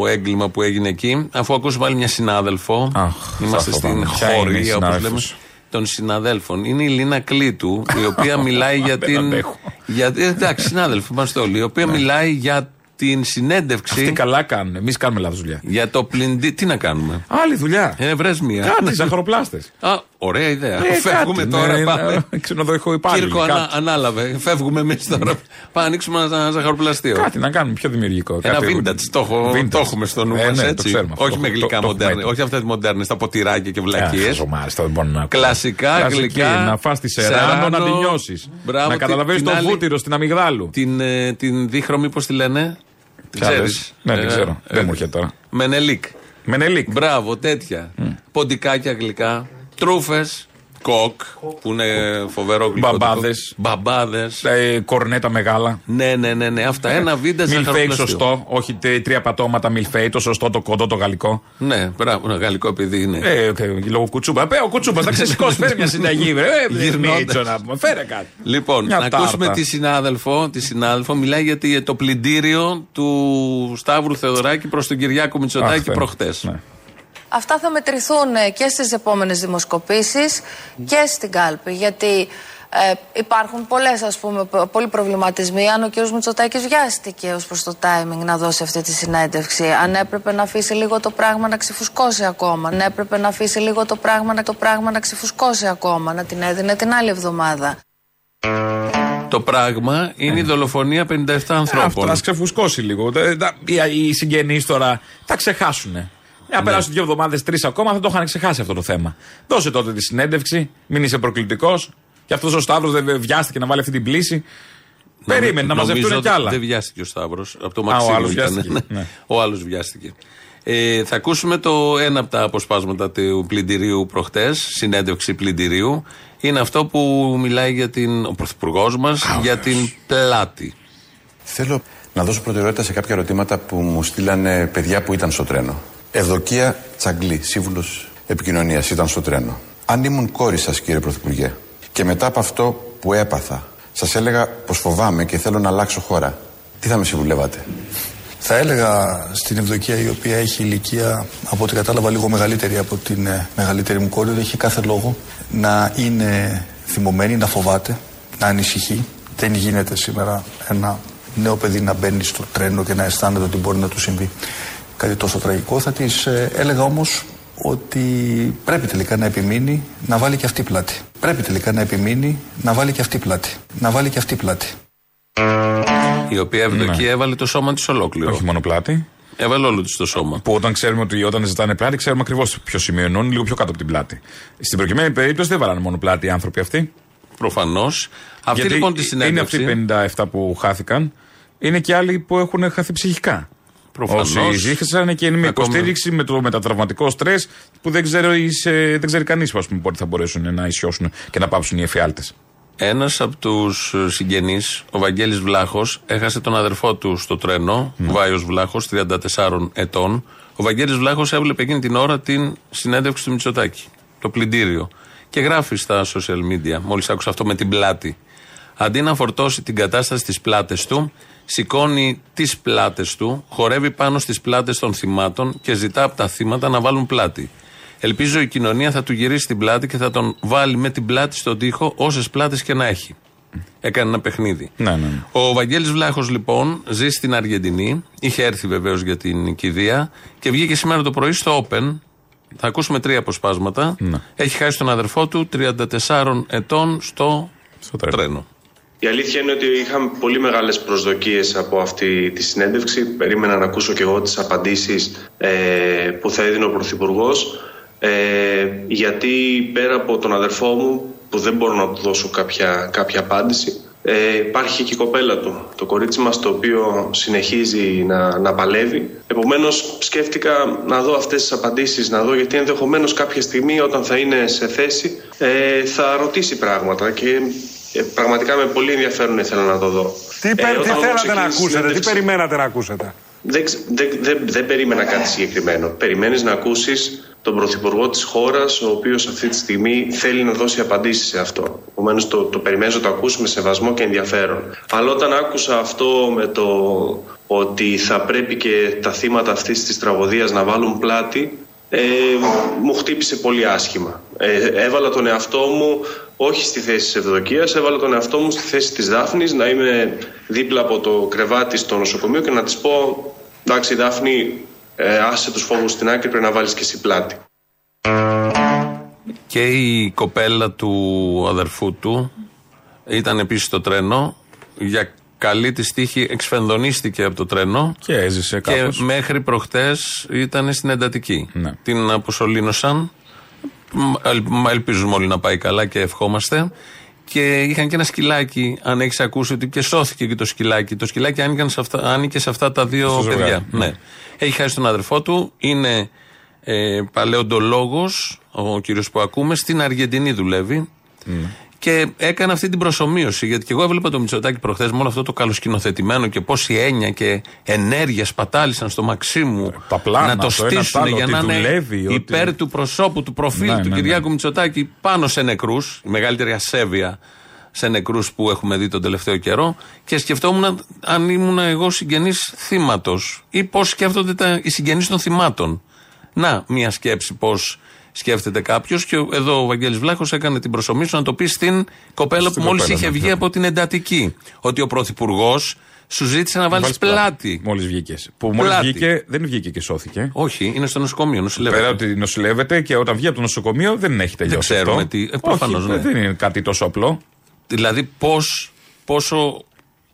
έγκλημα που έγινε εκεί. Αφού ακούσουμε άλλη μια συνάδελφο. Αχ, είμαστε θα στην φοβάμαι. Ποια είναι η χώρια, όπως λέμε. συνάδελφος; Των συναδέλφων. Είναι η Λίνα Κλήτου, η οποία μιλάει για Δεν την. αντέχω. για, ε, εντάξει, συνάδελφοι είμαστε όλοι. Η οποία μιλάει για την συνέντευξη. Αυτοί καλά κάνουν. Εμείς κάνουμε λάθος δουλειά. Για το πλυντή. Τι να κάνουμε; Άλλη δουλειά. Ε, βρες μία. Κάτι, ζαχαροπλάστε. Α, ωραία ιδέα. Ε, Φεύγουμε κάτι, τώρα. ναι, πάμε. ναι, Ξενοδοχείο υπάλληλοι. Κύρκο ανα, κάτι. ανάλαβε. Φεύγουμε εμείς τώρα. Πάμε να ανοίξουμε ένα ζαχαροπλαστείο. Κάτι να κάνουμε πιο δημιουργικό. Ένα κάτι- vintage. Το, έχω, Vintage. το έχουμε στο νου Ε, μας. ναι, το έτσι. ξέρουμε αυτό. όχι με Το- γλυκά το- το μοντέρνα. έχουμε. Όχι αυτέ τι μοντέρνε, τα ποτηράκια και Ε, βλακίε. χαζομάρες, δεν μπορώ να ακούω. Κλασικά, Κλασική, γλυκά. Να φας τη σεράνο, να τη νιώσεις. Μπράβο, Να την- καταλαβαίνεις την το άλλη- βούτυρο στην αμυγδάλου. Την, ε, την δίχρωμη, πώς τη λένε; Την Ποια ξέρεις; λες; Ναι, δεν Ε, ξέρω. ε, Δεν μου έρχεται τώρα. Μενελίκ. Μενελίκ. Μπράβο, τέτοια. Ποντικάκια γλυκά. Τρούφες. Κοκ, που είναι φοβερό γλυκό. Μπαμπάδες. Μπαμπάδες. Ε, κορνέτα μεγάλα. Ναι, ναι, ναι, ναι. Αυτά. Ένα βίντεο Μιλφέι σωστό. Όχι τε- τρία πατώματα μιλφέι. Το σωστό, το κοντό, το γαλλικό. Ναι, μπράβο, ένα γαλλικό επειδή είναι. Ε, okay, λόγω κουτσούμπα. Ε, ο κουτσούμπας θα ξεσηκώσει. Φέρε μια συνταγή, βρε. Ε, Γυρνώντας. Μίτσο να πούμε. Φέρε κάτι. Λοιπόν, Μια να τάρτα. ακούσουμε τη συνάδελφο, τη συνάδελφο. Μιλάει για τη- το πλυντήριο του Σταύρου Θεοδωράκη προς τον Κυριάκο Μητσοτάκη Αχ, Θεέ. προχτές. Ναι. Αυτά θα μετρηθούν ε, και στις επόμενες δημοσκοπήσεις και στην κάλπη γιατί ε, υπάρχουν πολλές ας πούμε π- πολλοί προβληματισμοί αν ο κ. Μητσοτάκης βιάστηκε ως προς το timing να δώσει αυτή τη συνέντευξη αν έπρεπε να αφήσει λίγο το πράγμα να ξεφουσκώσει ακόμα αν έπρεπε να αφήσει λίγο το πράγμα, να- το πράγμα να ξεφουσκώσει ακόμα να την έδινε την άλλη εβδομάδα Το πράγμα είναι η δολοφονία 57 Αυτό ανθρώπων. να ξεφουσκώσει λίγο. Τα- τα- Οι, οι συγγενείς τώρα θα ξεχάσουν. Να περάσουν δύο εβδομάδες, τρεις ακόμα, θα το είχαν ξεχάσει αυτό το θέμα. Δώσε τότε τη συνέντευξη, μην είσαι προκλητικός. Και αυτός ο Σταύρος δεν βιάστηκε να βάλει αυτή την πλήση. Περίμενε να Νομίζω μαζευτούν κι ότι άλλα. Δεν βιάστηκε ο Σταύρος. Από το ο Μαξίμου άλλος ήταν. βιάστηκε, Ναι. ναι. Ο άλλος βιάστηκε. Ε, θα ακούσουμε το ένα από τα αποσπάσματα του πλυντηρίου προχτές, συνέντευξη πλυντηρίου. Είναι αυτό που μιλάει για την, ο Πρωθυπουργός μας για την πλάτη. Θέλω να δώσω προτεραιότητα σε κάποια ερωτήματα που μου στείλανε παιδιά που ήταν στο τρένο. Ευδοκία Τσαγκλή, σύμβουλος επικοινωνίας, ήταν στο τρένο. Αν ήμουν κόρη σας, κύριε Πρωθυπουργέ, και μετά από αυτό που έπαθα, σας έλεγα πως φοβάμαι και θέλω να αλλάξω χώρα, τι θα με συμβουλεύατε; Θα έλεγα στην Ευδοκία η οποία έχει ηλικία από ό,τι κατάλαβα λίγο μεγαλύτερη από την ε, μεγαλύτερη μου κόρη ότι έχει κάθε λόγο να είναι θυμωμένη, να φοβάται, να ανησυχεί. Δεν γίνεται σήμερα ένα νέο παιδί να μπαίνει στο τρένο και να αισθάνεται ότι μπορεί να του συμβεί κάτι τόσο τραγικό. Θα της έλεγα όμως ότι πρέπει τελικά να επιμείνει να βάλει και αυτή πλάτη. Πρέπει τελικά να επιμείνει να βάλει και αυτή πλάτη. Να βάλει και αυτή πλάτη. Η οποία ευδοκία έβαλε το σώμα της ολόκληρο. Όχι μόνο πλάτη. Έβαλε όλο της το σώμα. Που όταν ξέρουμε ότι όταν ζητάνε πλάτη, ξέρουμε ακριβώς ποιο σημείο ενώνουν, λίγο πιο κάτω από την πλάτη. Στην προκειμένη περίπτωση δεν βάλανε μόνο πλάτη οι άνθρωποι αυτοί. Προφανώς. Αυτή Γιατί λοιπόν τη Είναι συνέντευξη. αυτοί οι 57 που χάθηκαν. Είναι και άλλοι που έχουν χαθεί ψυχικά. Προφανώς. Όσοι ζήχασαν και είναι με Ακόμα- υποστήριξη με το μετατραυματικό στρες που δεν, ξέρει, δεν ξέρει κανείς πότε θα μπορέσουν να ισιώσουν και να πάψουν οι εφιάλτες. Ένας από τους συγγενείς, ο Βαγγέλης Βλάχος, έχασε τον αδερφό του στο τρένο, Ναι. ο Βάιος Βλάχος, 34 ετών. Ο Βαγγέλης Βλάχος έβλεπε εκείνη την ώρα την συνέντευξη του Μητσοτάκη, το πλυντήριο. Και γράφει στα social media, μόλις άκουσα αυτό με την πλάτη. Αντί να φορτώσει την κατάσταση στις πλάτες του, σηκώνει τις πλάτες του, χορεύει πάνω στις πλάτες των θυμάτων και ζητά από τα θύματα να βάλουν πλάτη. Ελπίζω η κοινωνία θα του γυρίσει την πλάτη και θα τον βάλει με την πλάτη στον τοίχο όσες πλάτες και να έχει. Έκανε ένα παιχνίδι. Ναι, ναι, ναι. Ο Βαγγέλης Βλάχος λοιπόν ζει στην Αργεντινή. Είχε έρθει βεβαίως για την κηδεία και βγήκε σήμερα το πρωί στο Open. Θα ακούσουμε τρία αποσπάσματα. Ναι. Έχει χάσει τον αδερφό του 34 ετών στο, Στο τρένο. τρένο. Η αλήθεια είναι ότι είχαμε πολύ μεγάλες προσδοκίες από αυτή τη συνέντευξη. Περίμενα να ακούσω και εγώ τις απαντήσεις ε, που θα έδινε ο Πρωθυπουργός. Ε, γιατί πέρα από τον αδερφό μου που δεν μπορώ να του δώσω κάποια, κάποια απάντηση ε, υπάρχει και η κοπέλα του, το κορίτσι μας το οποίο συνεχίζει να, να παλεύει. Επομένως σκέφτηκα να δω αυτές τις απαντήσεις, να δω γιατί ενδεχομένως κάποια στιγμή όταν θα είναι σε θέση ε, θα ρωτήσει πράγματα και ε, πραγματικά με πολύ ενδιαφέρον ήθελα να το δω. Τι, Ε, πε- τι όταν όμως θέλατε να ξεκίνησε η ακούσετε, τι συνέντευξη- περιμένατε να ακούσετε; δεν, ξ- δεν, δεν, δεν περίμενα κάτι συγκεκριμένο. Περιμένεις να ακούσεις τον Πρωθυπουργό της χώρας, ο οποίος αυτή τη στιγμή θέλει να δώσει απαντήσεις σε αυτό. Επομένως το, το περιμένεις να το ακούσεις με σεβασμό και ενδιαφέρον. Αλλά όταν άκουσα αυτό με το ότι θα πρέπει και τα θύματα αυτής της τραγωδίας να βάλουν πλάτη, ε, μου χτύπησε πολύ άσχημα. Ε, έβαλα τον εαυτό μου όχι στη θέση της Ευδοκίας, έβαλα τον εαυτό μου στη θέση της Δάφνης να είμαι δίπλα από το κρεβάτι στο νοσοκομείο και να της πω εντάξει Δάφνη ε, άσε τους φόβους στην άκρη πρέπει να βάλεις και εσύ πλάτη. Και η κοπέλα του αδερφού του ήταν επίσης στο τρένο. Για καλή της τύχη εξφενδονίστηκε από το τρένο. Και έζησε Και κάπως. μέχρι προχτές ήταν στην εντατική. Ναι. Την αποσωλήνωσαν. Μ, ελ- μ, Ελπίζουμε όλοι να πάει καλά και ευχόμαστε. Και είχαν και ένα σκυλάκι, αν έχεις ακούσει ότι και σώθηκε και το σκυλάκι. Το σκυλάκι άνοικαν σε αυτά, άνοικε σε αυτά τα δύο Στο παιδιά. ζευγάρι, Ναι. Έχει χάσει τον αδερφό του, είναι ε, παλαιοντολόγος, ο κύριος που ακούμε, στην Αργεντινή δουλεύει. Και έκανε αυτή την προσωμείωση. Γιατί και εγώ έβλεπα το Μητσοτάκι προχθές με όλο αυτό το καλοσκηνοθετημένο και πόση έννοια και ενέργεια σπατάλησαν στο Μαξίμου τα πλάνα, να το το ένα στήσουν τ' άλλο, για ότι να είναι δουλεύει, ότι- υπέρ του προσώπου, του προφίλ Ναι, του ναι, Κυριάκου ναι. Μητσοτάκη πάνω σε νεκρούς. Η μεγαλύτερη ασέβεια σε νεκρούς που έχουμε δει τον τελευταίο καιρό. Και σκεφτόμουν αν ήμουν εγώ συγγενής θύματος ή πώς σκέφτονται τα, οι συγγενείς των θυμάτων. Να, μία σκέψη πώς σκέφτεται κάποιος. Και εδώ ο Βαγγέλης Βλάχος έκανε την προσωμή σου να το πει στην κοπέλα Στην που μόλις κοπέλα, είχε ναι, βγει ναι. από την εντατική. Ότι ο πρωθυπουργός σου ζήτησε να βάλεις πλάτη. Μόλις βγήκες. Που μόλις Πλάτη. βγήκε, δεν βγήκε και σώθηκε. Όχι, είναι στο νοσοκομείο, νοσηλεύεται. Πέρα ότι νοσηλεύεται και όταν βγει από το νοσοκομείο δεν έχει τελειώσει. ξέρουμε αυτό. τι- ε, προφανώς, Όχι, ναι. Δεν είναι κάτι τόσο απλό. Δηλαδή, πώς, πόσο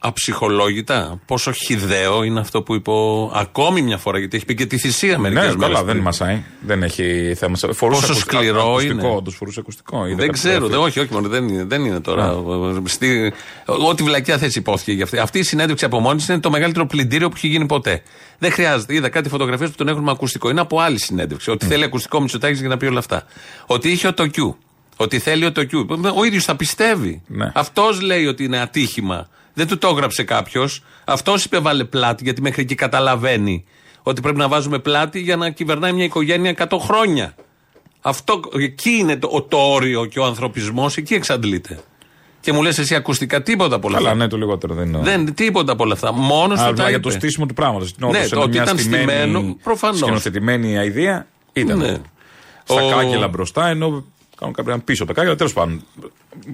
αψυχολόγητα, πόσο χιδαίο είναι αυτό που είπε ο- ακόμη μια φορά, γιατί έχει πει και τη θυσία μερικές Ναι, μέρες καλά, δεν πριν. μασάει. Δεν έχει θέμα. Φορούσε Πόσο ακουσ- σκληρό ακουστικό, είναι. όντως φορούσε ακουστικό. Είδα Δεν κάποια ξέρω, φωτογραφία. δεν, όχι, όχι, μόνο, δεν, είναι, δεν είναι τώρα. Στη, ό,τι βλακιά θέση υπόθηκε για αυτή. Αυτή η συνέντευξη από μόνη της είναι το μεγαλύτερο πλυντήριο που έχει γίνει ποτέ. Δεν χρειάζεται. Είδα κάτι φωτογραφίες που τον έχουν με ακουστικό. Είναι από άλλη συνέντευξη. Ότι θέλει ακουστικό Μητσοτάκης για να πει όλα αυτά. Ότι είχε ο τοκιού. Ότι θέλει ο τοκιού. Ο ίδιος τα πιστεύει. Ναι. Αυτός λέει ότι είναι ατύχημα. Δεν του το έγραψε κάποιος. Αυτός είπε βάλε πλάτη, γιατί μέχρι εκεί καταλαβαίνει ότι πρέπει να βάζουμε πλάτη για να κυβερνάει μια οικογένεια 100 χρόνια. Αυτό, εκεί είναι το, το όριο και ο ανθρωπισμός, εκεί εξαντλείται. Και μου λες εσύ ακουστικά τίποτα από όλα Καλά, αυτά. ναι, το λιγότερο δεν είναι. Δεν, τίποτα από όλα αυτά. Μόνος Αλλά του τα για είπε. το στήσιμο του πράγματος. Ναι, το ότι ήταν στημένο, προφανώς. Σκηνοθετημένη αηδία ήταν. Ναι. Στα Ο- κάγκελα μπροστά, ενώ κάνουν κάποια πίσω από τα κάγκελα. Τέλος πάντων,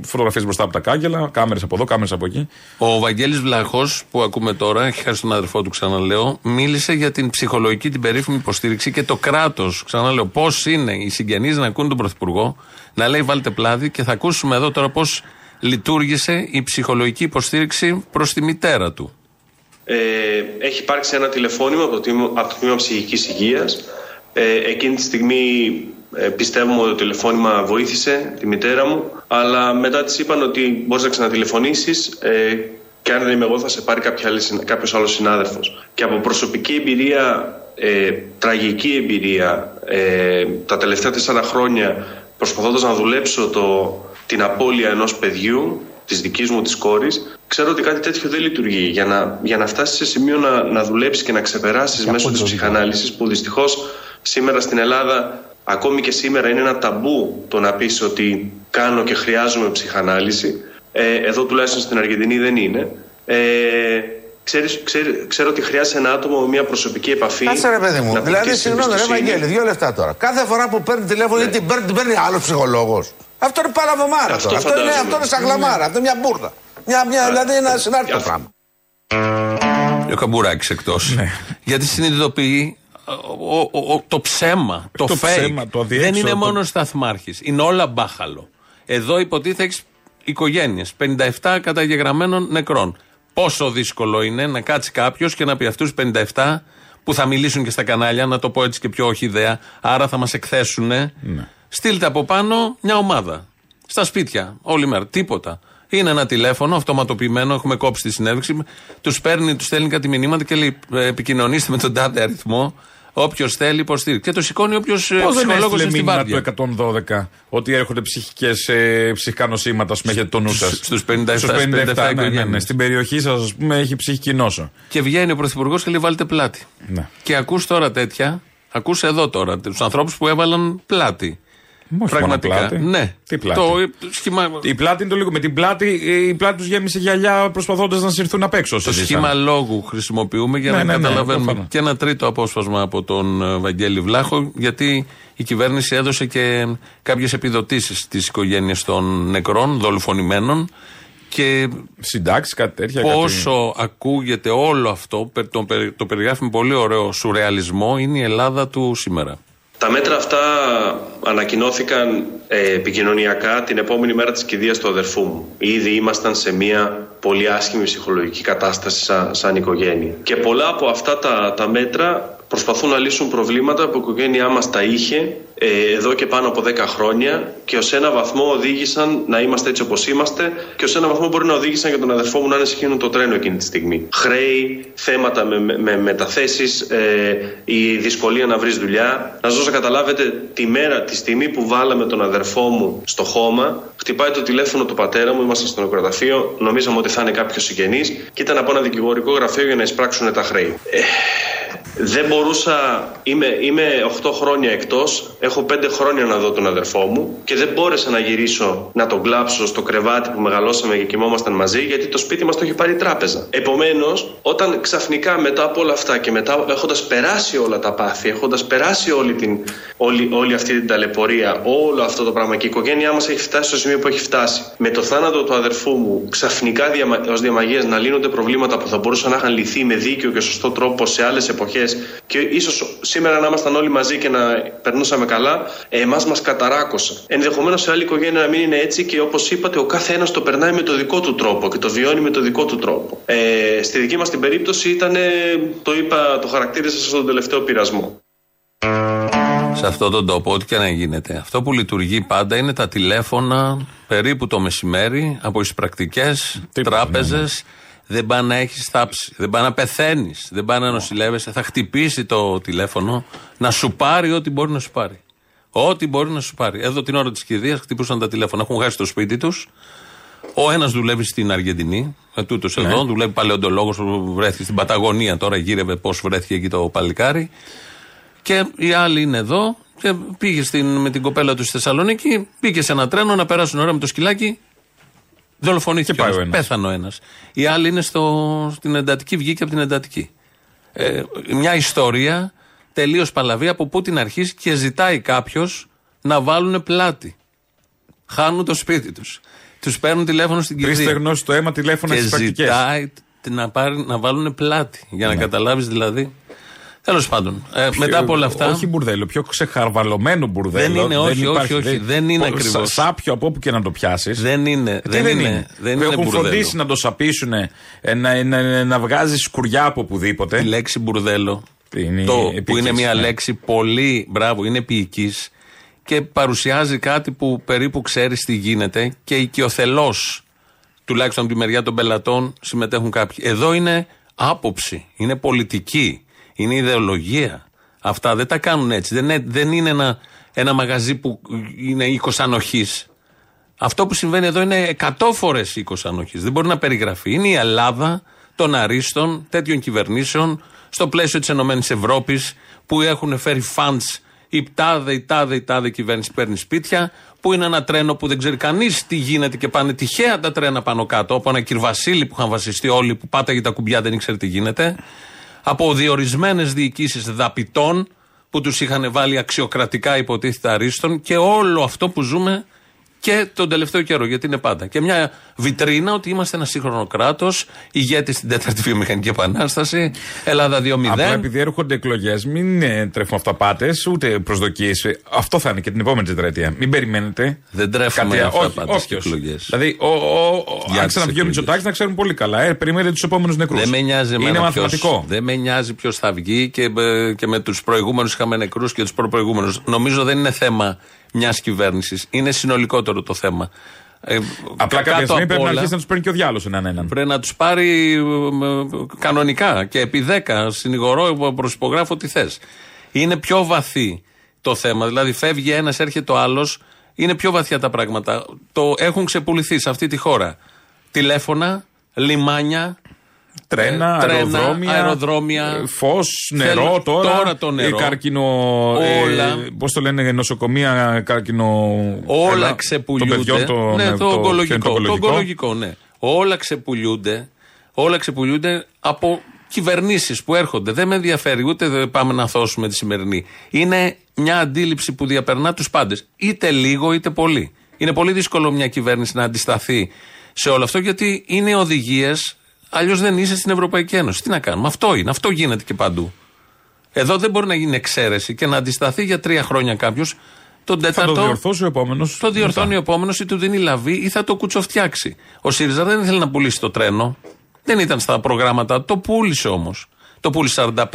φωτογραφίες μπροστά από τα κάγκελα, κάμερες από εδώ, κάμερες από εκεί. Ο Βαγγέλης Βλαχός που ακούμε τώρα, έχει χάσει τον αδερφό του, ξαναλέω, μίλησε για την ψυχολογική, την περίφημη υποστήριξη και το κράτος. Ξαναλέω, πώς είναι οι συγγενείς να ακούν τον Πρωθυπουργό να λέει βάλτε πλάδι και θα ακούσουμε εδώ τώρα πώς λειτουργήσε η ψυχολογική υποστήριξη προς τη μητέρα του. Ε, έχει υπάρξει ένα τηλεφώνημα από το τμήμα, από το τμήμα ψυχικής υγείας. Ε, εκείνη τη στιγμή ε, πιστεύουμε ότι το τηλεφώνημα βοήθησε τη μητέρα μου, αλλά μετά της είπαν ότι μπορείς να ξανατηλεφωνήσεις ε, και αν δεν είμαι εγώ θα σε πάρει κάποια άλλη, συνα- κάποιος άλλος συνάδελφος. Και από προσωπική εμπειρία, ε, τραγική εμπειρία, ε, τα τελευταία τέσσερα χρόνια προσπαθώντας να δουλέψω το, την απώλεια ενός παιδιού, της δικής μου της κόρης, ξέρω ότι κάτι τέτοιο δεν λειτουργεί. Για να, για να φτάσεις σε σημείο να, να δουλέψεις και να ξεπεράσεις μέσω της ψυχανάλυσης, που δυστυχώς σήμερα στην Ελλάδα, ακόμη και σήμερα, είναι ένα ταμπού το να πεις ότι κάνω και χρειάζομαι ψυχανάλυση. Ε, εδώ τουλάχιστον στην Αργεντινή δεν είναι. Ε, ξέρεις, ξέρει- ξέρω ότι χρειάζεται ένα άτομο με μια προσωπική επαφή. Κάτσε ρε παιδί μου. να Δηλαδή, αποκτήσει συγγνώμη, ρε εμπιστοσύνη. Βαγγέλη, δύο λεφτά τώρα. Κάθε φορά που παίρνει τηλέφωνο ή την παίρνει, την παίρνει άλλος ψυχολόγος. Αυτό είναι παραβομάρα Αυτό τώρα. Αυτό είναι, φαντάζομαι. αυτό είναι σαγλαμάρα. Αυτό είναι μια μπουρδα. Μια, μια, δηλαδή ένα συνάρτητο αυτό. πράγμα. Ο Καμπουράκης εκτός. Γιατί συνειδητοποιεί ο- ο- ο- το ψέμα, το, Το fake. ψέμα, το δεν αδιέξοδο, είναι το- μόνο σταθμάρχης. Είναι όλα μπάχαλο. Εδώ υποτίθεται έχεις οικογένειες. 57 καταγεγραμμένων νεκρών. Πόσο δύσκολο είναι να κάτσει κάποιος και να πει αυτούς του 57 που θα μιλήσουν και στα κανάλια, να το πω έτσι και πιο όχι ιδέα, άρα θα μας εκθέσουν. Στείλτε από πάνω μια ομάδα. Στα σπίτια, όλη μέρα. Τίποτα. Είναι ένα τηλέφωνο αυτοματοποιημένο, έχουμε κόψει τη συνέντευξη. Τους παίρνει, τους στέλνει κάτι μηνύματα και λέει: «Ε, Επικοινωνήστε με τον τάδε αριθμό. Όποιος θέλει υποστήριξη. Και το σηκώνει όποιος Πώς δεν ψυχολόγος έστειλε είναι στην μήνυμα βάρδια. το 112 ότι έρχονται ψυχικές ε, ψυχικά νοσήματα, ας πούμε, έχετε το νου σας; Στους 57, 57 ναι, ναι, ναι. οικογένειες. Στην περιοχή σας, ας πούμε, έχει ψυχική νόσο. Και βγαίνει ο Πρωθυπουργός και λέει: Βάλτε πλάτη. Ναι. Και ακούς τώρα τέτοια, ακούς εδώ τώρα τους ανθρώπους που έβαλαν πλάτη. Όχι Πραγματικά. μόνο πλάτη. Ναι. Τι πλάτη. Το σχήμα, Η πλάτη είναι το λίγο. Με την πλάτη, ε, η πλάτη τους γέμισε γυαλιά προσπαθώντας να συρθούν απ' έξω. το συζήσαν. σχήμα λόγου χρησιμοποιούμε για Ναι, να ναι, ναι, καταλαβαίνουμε. προφανώς. και ένα τρίτο απόσπασμα από τον ε, Βαγγέλη Βλάχο, γιατί η κυβέρνηση έδωσε και κάποιες επιδοτήσεις στις οικογένειες των νεκρών, δολοφονημένων. Και Συντάξεις, κάτι τέτοια. κάτι- πόσο ακούγεται όλο αυτό, πε- το, περι- το περιγράφει με πολύ ωραίο σουρεαλισμό, είναι η Ελλάδα του σήμερα. Τα μέτρα αυτά ανακοινώθηκαν ε, επικοινωνιακά την επόμενη μέρα της κηδείας του αδερφού μου. Ήδη ήμασταν σε μια πολύ άσχημη ψυχολογική κατάσταση σαν, σαν οικογένεια. Και πολλά από αυτά τα, τα μέτρα προσπαθούν να λύσουν προβλήματα που η οικογένειά μας τα είχε ε, εδώ και πάνω από 10 χρόνια και ως ένα βαθμό οδήγησαν να είμαστε έτσι όπως είμαστε και ως ένα βαθμό μπορεί να οδήγησαν για τον αδερφό μου να είναι σε το τρένο εκείνη τη στιγμή. Χρέη, θέματα με, με, με μεταθέσεις, ε, η δυσκολία να βρεις δουλειά. Να σα δώσω καταλάβετε τη μέρα, τη στιγμή που βάλαμε τον αδερφό μου στο χώμα, χτυπάει το τηλέφωνο του πατέρα μου, ήμασταν στο νεκροταφείο, νομίζαμε ότι θα είναι κάποιος συγγενής και ήταν από ένα δικηγορικό γραφείο για να εισπράξουν τα χρέη. Ε, δεν μπορούσα, είμαι, είμαι 8 χρόνια εκτός, έχω 5 χρόνια να δω τον αδερφό μου και δεν μπόρεσα να γυρίσω να τον κλάψω στο κρεβάτι που μεγαλώσαμε και κοιμόμασταν μαζί γιατί το σπίτι μας το είχε πάρει η τράπεζα. Επομένως, όταν ξαφνικά μετά από όλα αυτά και μετά έχοντας περάσει όλα τα πάθη, έχοντας περάσει όλη, την, όλη, όλη αυτή την ταλαιπωρία, όλο αυτό το πράγμα και η οικογένειά μας έχει φτάσει στο σημείο που έχει φτάσει, με το θάνατο του αδερφού μου ξαφνικά διαμα, ως διαμαγείας να λύνονται προβλήματα που θα μπορούσαν να είχαν λυθεί με δίκιο και σωστό τρόπο σε άλλες εποχές και ίσως σήμερα να ήμασταν όλοι μαζί και να περνούσαμε καλά, εμάς μας καταράκωσα. Ενδεχομένως σε άλλη οικογένεια να μην είναι έτσι και όπως είπατε, ο κάθε ένας το περνάει με το δικό του τρόπο και το βιώνει με το δικό του τρόπο. Ε, στη δική μας την περίπτωση ήταν, το είπα, το χαρακτήρισα στον τελευταίο πειρασμό. Σε αυτόν τον τόπο, ό,τι και να γίνεται. Αυτό που λειτουργεί πάντα είναι τα τηλέφωνα περίπου το μεσημέρι από εισπρακτικέ τράπεζες. ναι, Δεν πάει να έχεις θάψει, δεν πάει να πεθαίνεις, δεν πάει να νοσηλεύεσαι. Θα χτυπήσει το τηλέφωνο να σου πάρει ό,τι μπορεί να σου πάρει. Ό,τι μπορεί να σου πάρει. Εδώ την ώρα της κηδείας χτυπούσαν τα τηλέφωνα. Έχουν χάσει το σπίτι τους. Ο ένας δουλεύει στην Αργεντινή, με τούτος Ναι. εδώ, δουλεύει παλαιοντολόγος που βρέθηκε στην Παταγωνία. Τώρα γύρευε πώς βρέθηκε εκεί το παλικάρι. Και οι άλλοι είναι εδώ και πήγε στην, με την κοπέλα τους στη Θεσσαλονίκη, πήγε σε ένα τρένο να περάσουν ώρα με το σκυλάκι. Δολοφονήθηκε. Και πάει ο ο ένας. ένας. Πέθανε ο ένας. Οι άλλοι είναι στο, στην εντατική, βγήκε από την εντατική. Ε, μια ιστορία τελείως παλαβή από πού την αρχίσει και ζητάει κάποιος να βάλουν πλάτη. Χάνουν το σπίτι τους. Τους παίρνουν τηλέφωνο στην Τρεις κηδεία. στεγνώσεις στο αίμα τηλέφωνα Και στις πρακτικές. ζητάει т- να, πάρει, να βάλουν πλάτη. Για να Ναι. καταλάβεις δηλαδή. Τέλος πάντων, ε, μετά από όλα αυτά. Όχι μπουρδέλο, πιο ξεχαρβαλωμένο μπουρδέλο. Δεν είναι, όχι, όχι, υπάρχει, όχι, δεν είναι Πο- ακριβώς. σα- Σάπιο από όπου και να το πιάσεις. Δεν είναι. Τι δεν, δεν είναι, είναι. Δεν Που είναι έχουν μπουρδέλο. φροντίσει να το σαπίσουν, να, να, να βγάζεις σκουριά από οπουδήποτε. Η λέξη μπουρδέλο. Είναι το, που επικής, είναι μια ναι. λέξη πολύ. Μπράβο, είναι ποιητική και παρουσιάζει κάτι που περίπου ξέρεις τι γίνεται και οικειοθελώς, τουλάχιστον από τη μεριά των πελατών, συμμετέχουν κάποιοι. Εδώ είναι άποψη, είναι πολιτική, είναι ιδεολογία. Αυτά δεν τα κάνουν έτσι. Δεν είναι, δεν είναι ένα, ένα μαγαζί που είναι οίκος ανοχής. Αυτό που συμβαίνει εδώ είναι 100 φορές οίκος ανοχής. Δεν μπορεί να περιγραφεί. Είναι η Ελλάδα των αρίστων τέτοιων κυβερνήσεων στο πλαίσιο της ΕΕ που έχουν φέρει funds η τάδε, η τάδε, η τάδε κυβέρνηση παίρνει σπίτια, που είναι ένα τρένο που δεν ξέρει κανείς τι γίνεται και πάνε τυχαία τα τρένα πάνω κάτω. Από ένα κυρβασίλη που είχαν βασιστεί όλοι που πάταγε τα κουμπιά δεν ήξερε τι γίνεται. Από διορισμένες διοικήσεις δαπητών που τους είχαν βάλει αξιοκρατικά υποτίθεται αρίστων και όλο αυτό που ζούμε και τον τελευταίο καιρό, γιατί είναι πάντα. Και μια βιτρίνα ότι είμαστε ένα σύγχρονο κράτος, ηγέτης στην τέταρτη βιομηχανική επανάσταση, Ελλάδα 2-0. Απλά επειδή έρχονται εκλογές, μην ε, τρέφουμε αυταπάτες ούτε προσδοκίες. Αυτό θα είναι και την επόμενη τετραετία. Μην περιμένετε. Δεν τρέφουμε κάτι- αυταπάτες όχι, και όποιος. εκλογές. Δηλαδή, ο, ο, ο, Για αν τις ξαναβγεί ο εκλογές. Μητσοτάκη να ξέρουν πολύ καλά. Ε, περιμένετε τους επόμενους νεκρούς. Δεν με νοιάζει Είναι εμένα μαθηματικό. ποιος- δεν με νοιάζει ποιος θα βγει και, ε, και με τους προηγούμενους είχαμε νεκρούς και τους προπροηγούμενους. Νομίζω δεν είναι θέμα μιας κυβέρνησης. Είναι συνολικότερο το θέμα. Ε, Απλά κάτω κάποια στιγμή απ' πρέπει να όλα, αρχίσει να τους παίρνει και ο διάλογο έναν έναν. Πρέπει να τους πάρει ε, ε, κανονικά και επί 10. Συνηγορώ, προσυπογράφω ό,τι θες. Είναι πιο βαθύ το θέμα. Δηλαδή, φεύγει ένας, έρχεται ο άλλος. Είναι πιο βαθιά τα πράγματα. Το έχουν ξεπουληθεί σε αυτή τη χώρα. Τηλέφωνα, λιμάνια, Τρένα, ε, τρένα, αεροδρόμια, αεροδρόμια. φως, νερό Θέλω- τώρα. τώρα το νερό. ε, Κάρκινο. Όλα. Πώς το λένε, νοσοκομεία, κάρκινο. Όλα Έλα, ξεπουλιούνται. Των παιδιών, το, ναι, το, ποιο είναι ογκολογικό, το το ογκολογικό. ογκολογικό, ναι. Όλα ξεπουλιούνται. Όλα ξεπουλιούνται από κυβερνήσεις που έρχονται. Δεν με ενδιαφέρει ούτε δεν πάμε να θώσουμε τη σημερινή. Είναι μια αντίληψη που διαπερνά τους πάντες. Είτε λίγο είτε πολύ. Είναι πολύ δύσκολο μια κυβέρνηση να αντισταθεί σε όλο αυτό γιατί είναι οδηγίες. Αλλιώς δεν είσαι στην Ευρωπαϊκή Ένωση. Τι να κάνουμε; Αυτό είναι. Αυτό γίνεται και παντού. Εδώ δεν μπορεί να γίνει εξαίρεση και να αντισταθεί για τρία χρόνια κάποιος. Τον Θα τέταρτο. το διορθώσει ο επόμενος. Το διορθώνει ο επόμενος ή του δίνει λαβή ή θα το κουτσοφτιάξει. Ο ΣΥΡΙΖΑ δεν ήθελε να πουλήσει το τρένο. Δεν ήταν στα προγράμματα. Το πούλησε όμως. Το πούλησε 45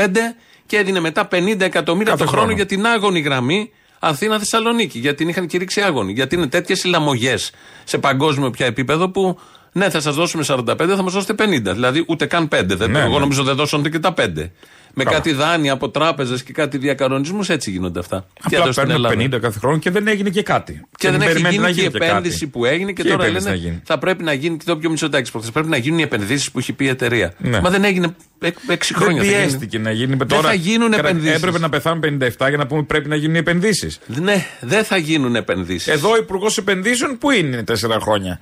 και έδινε μετά 50 εκατομμύρια Κάθε το χρόνο χρόνο. για την άγωνη γραμμή Αθήνα-Θεσσαλονίκη. Γιατί την είχαν κηρύξει άγωνη. Γιατί είναι τέτοιες οι λαμογές σε παγκόσμιο πια επίπεδο που ναι, θα σας δώσουμε 45, θα μας δώσετε 50. Δηλαδή ούτε καν 5. Δεν, Ναι, εγώ ναι. νομίζω δεν δώσονται και τα 5. Με Καλά. κάτι δάνεια από τράπεζες και κάτι διακανονισμούς έτσι γίνονται αυτά. Και Απλά εδώ στην παίρνουμε Ελλάδα. 50 κάθε χρόνο και δεν έγινε και κάτι. Και δεν έχει περιμένετε γίνει να και η γίνει και επένδυση κάτι. που έγινε και Ποια τώρα επένδυση λένε να γίνει; θα πρέπει να γίνει και το πιο Μητσοτάκης προχθές. Πρέπει να γίνουν οι επενδύσεις που έχει πει η εταιρεία. Ναι. Μα δεν έγινε 6 Δεν χρόνια. θα γίνει. πιέστηκε να γίνει. Δεν Τώρα θα γίνουν κατα- επενδύσεις. Έπρεπε να πεθάνουν 57 για να πούμε πρέπει να γίνουν οι επενδύσεις. Ναι, δεν θα γίνουν επενδύσεις. Εδώ ο Υπουργός Επενδύσεων που είναι 4 χρόνια;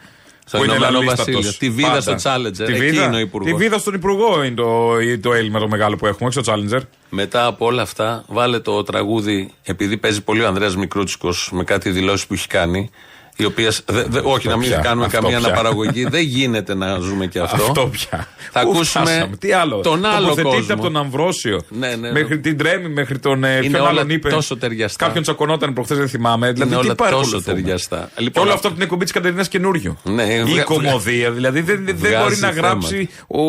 Στο που είναι Ηνωμένο λαλίστατος. Βασίλειος. Τη βίδα Πάντα. στο Challenger. Τη Εκεί βίδα, είναι ο υπουργός. Τη βίδα στον Υπουργό είναι το, το έλλειμμα το μεγάλο που έχουμε, όχι στο Challenger. Μετά από όλα αυτά, βάλε το τραγούδι, επειδή παίζει πολύ ο Ανδρέας Μικρούτσικος με κάτι δηλώσεις που έχει κάνει. Οι οποίες. όχι, να μην πια, κάνουμε αυτό καμία πια. αναπαραγωγή. δεν γίνεται να ζούμε και αυτό. Αυτό πια. Θα Πού ακούσουμε φτάσαμε, Τι άλλο; τον άλλο Τοποθετείτε κόσμο. από τον Αμβρόσιο. Ναι, ναι, μέχρι ναι. την Τρέμι, μέχρι τον. Ε, Είναι ποιον όλα άλλον είπε. τόσο ταιριαστά. Κάποιον τσακωνόταν προχθές, δεν θυμάμαι. Δηλαδή, όλα τι τόσο παρακολουθούμε. ταιριαστά. Και Λοιπόν, όλο αυτό- αυτό από την εκπομπή της Κατερίνα καινούριου. Ναι, Η βγα- κομμωδία. Δηλαδή δεν, δεν βγάζει μπορεί να θέματα. γράψει. Ο,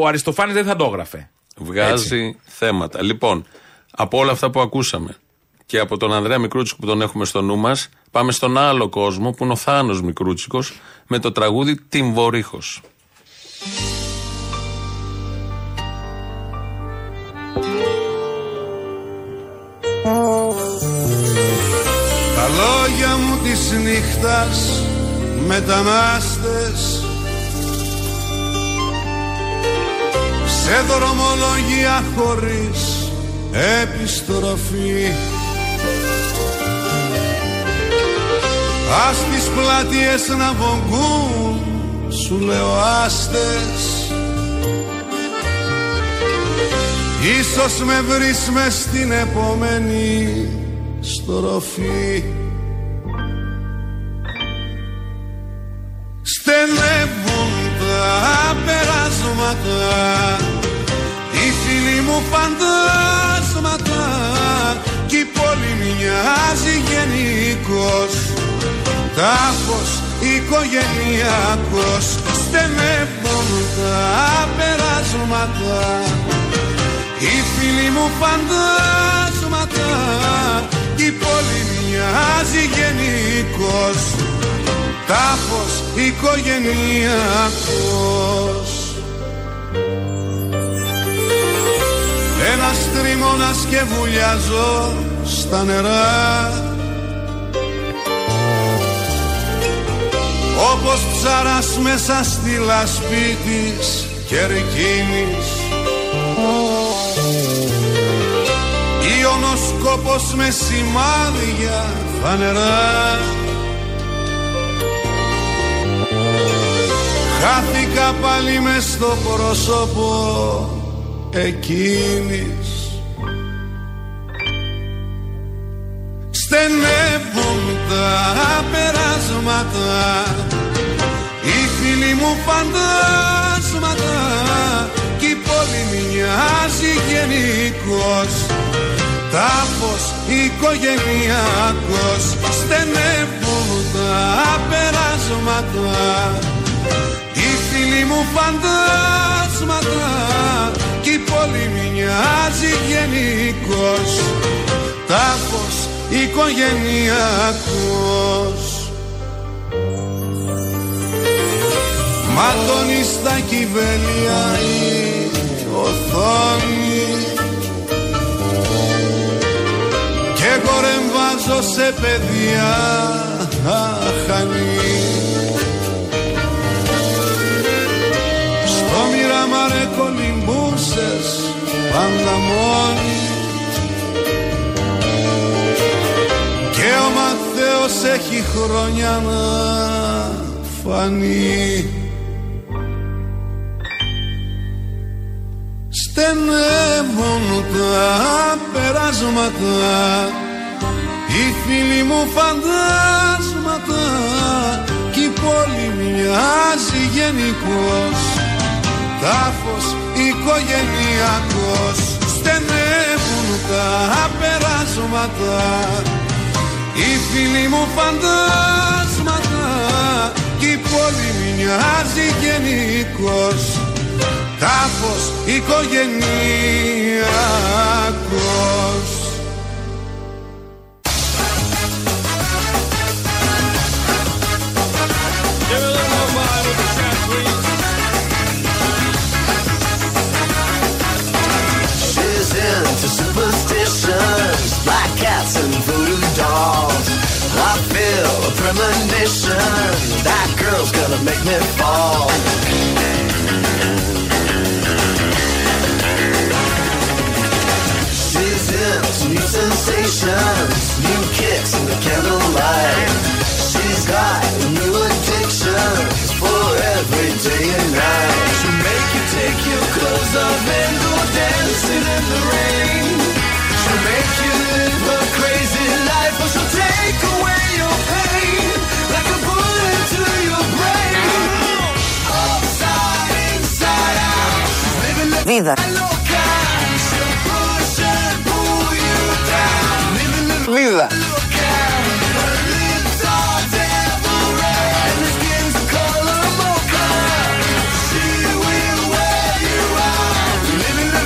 ο Αριστοφάνης δεν θα το έγραφε. Βγάζει θέματα. Λοιπόν, από όλα αυτά που ακούσαμε και από τον Ανδρέα Μικρούτσικο που τον έχουμε στο νου μας, πάμε στον άλλο κόσμο που είναι ο Θάνος Μικρούτσικος με το τραγούδι Τιμβορύχο. Τα λόγια μου της νύχτας μετανάστες Σε δρομολογία χωρίς επιστροφή Ας τις πλατείες να βογκούν σου λέω άστες. Ίσως με βρεις μες στην επόμενη στροφή. Στενεύουν τα περάσματα Οι φίλοι μου φαντάσματα Κι η πόλη μοιάζει γενικός Τάφος οικογενειακός Στενεύουν τα περάσματα οι φίλοι μου φαντάσματα Η πόλη μοιάζει γενικός Τάφος οικογενειακός Ένας τριμώνας και βουλιάζω στα νερά Όπως ψαράς μέσα στη λασπή της κερκίνης. Ιωνοσκόπος με σημάδια φανερά. Χάθηκα πάλι μες στο πρόσωπο εκείνης. Στενεύουν τα περάσματα. Οι φίλοι μου φαντάσματα Κι η πόλη μοιάζει γενικός Τάφος οικογενειακός Στενεύουν τα περάσματα. Οι φίλοι μου φαντάσματα Κι η πόλη μοιάζει γενικός Τάφος οικογενειακός. Ματώνει στα κυβέλια η οθόνη. Και χορεμβάζω σε παιδιά αχανή Στο μοιραμάρε κολυμπούσες πάντα μόνη ο Μαθαίος έχει χρόνια να φανεί. Στενεύουν τα περάσματα Οι φίλοι μου φαντάσματα Κι η πόλη μοιάζει γενικός Τάφος οικογενειακός. Στενεύουν τα περάσματα Οι φίλοι μου φαντάσματα Κι η πόλη μοιάζει γενικός τάφος οικογενειακός premonition that girl's gonna make me fall. She's into new sensations, new kicks in the candlelight. She's got new addictions for every day and night. She'll make you take your clothes off and go dancing in the rain. vida. Vida.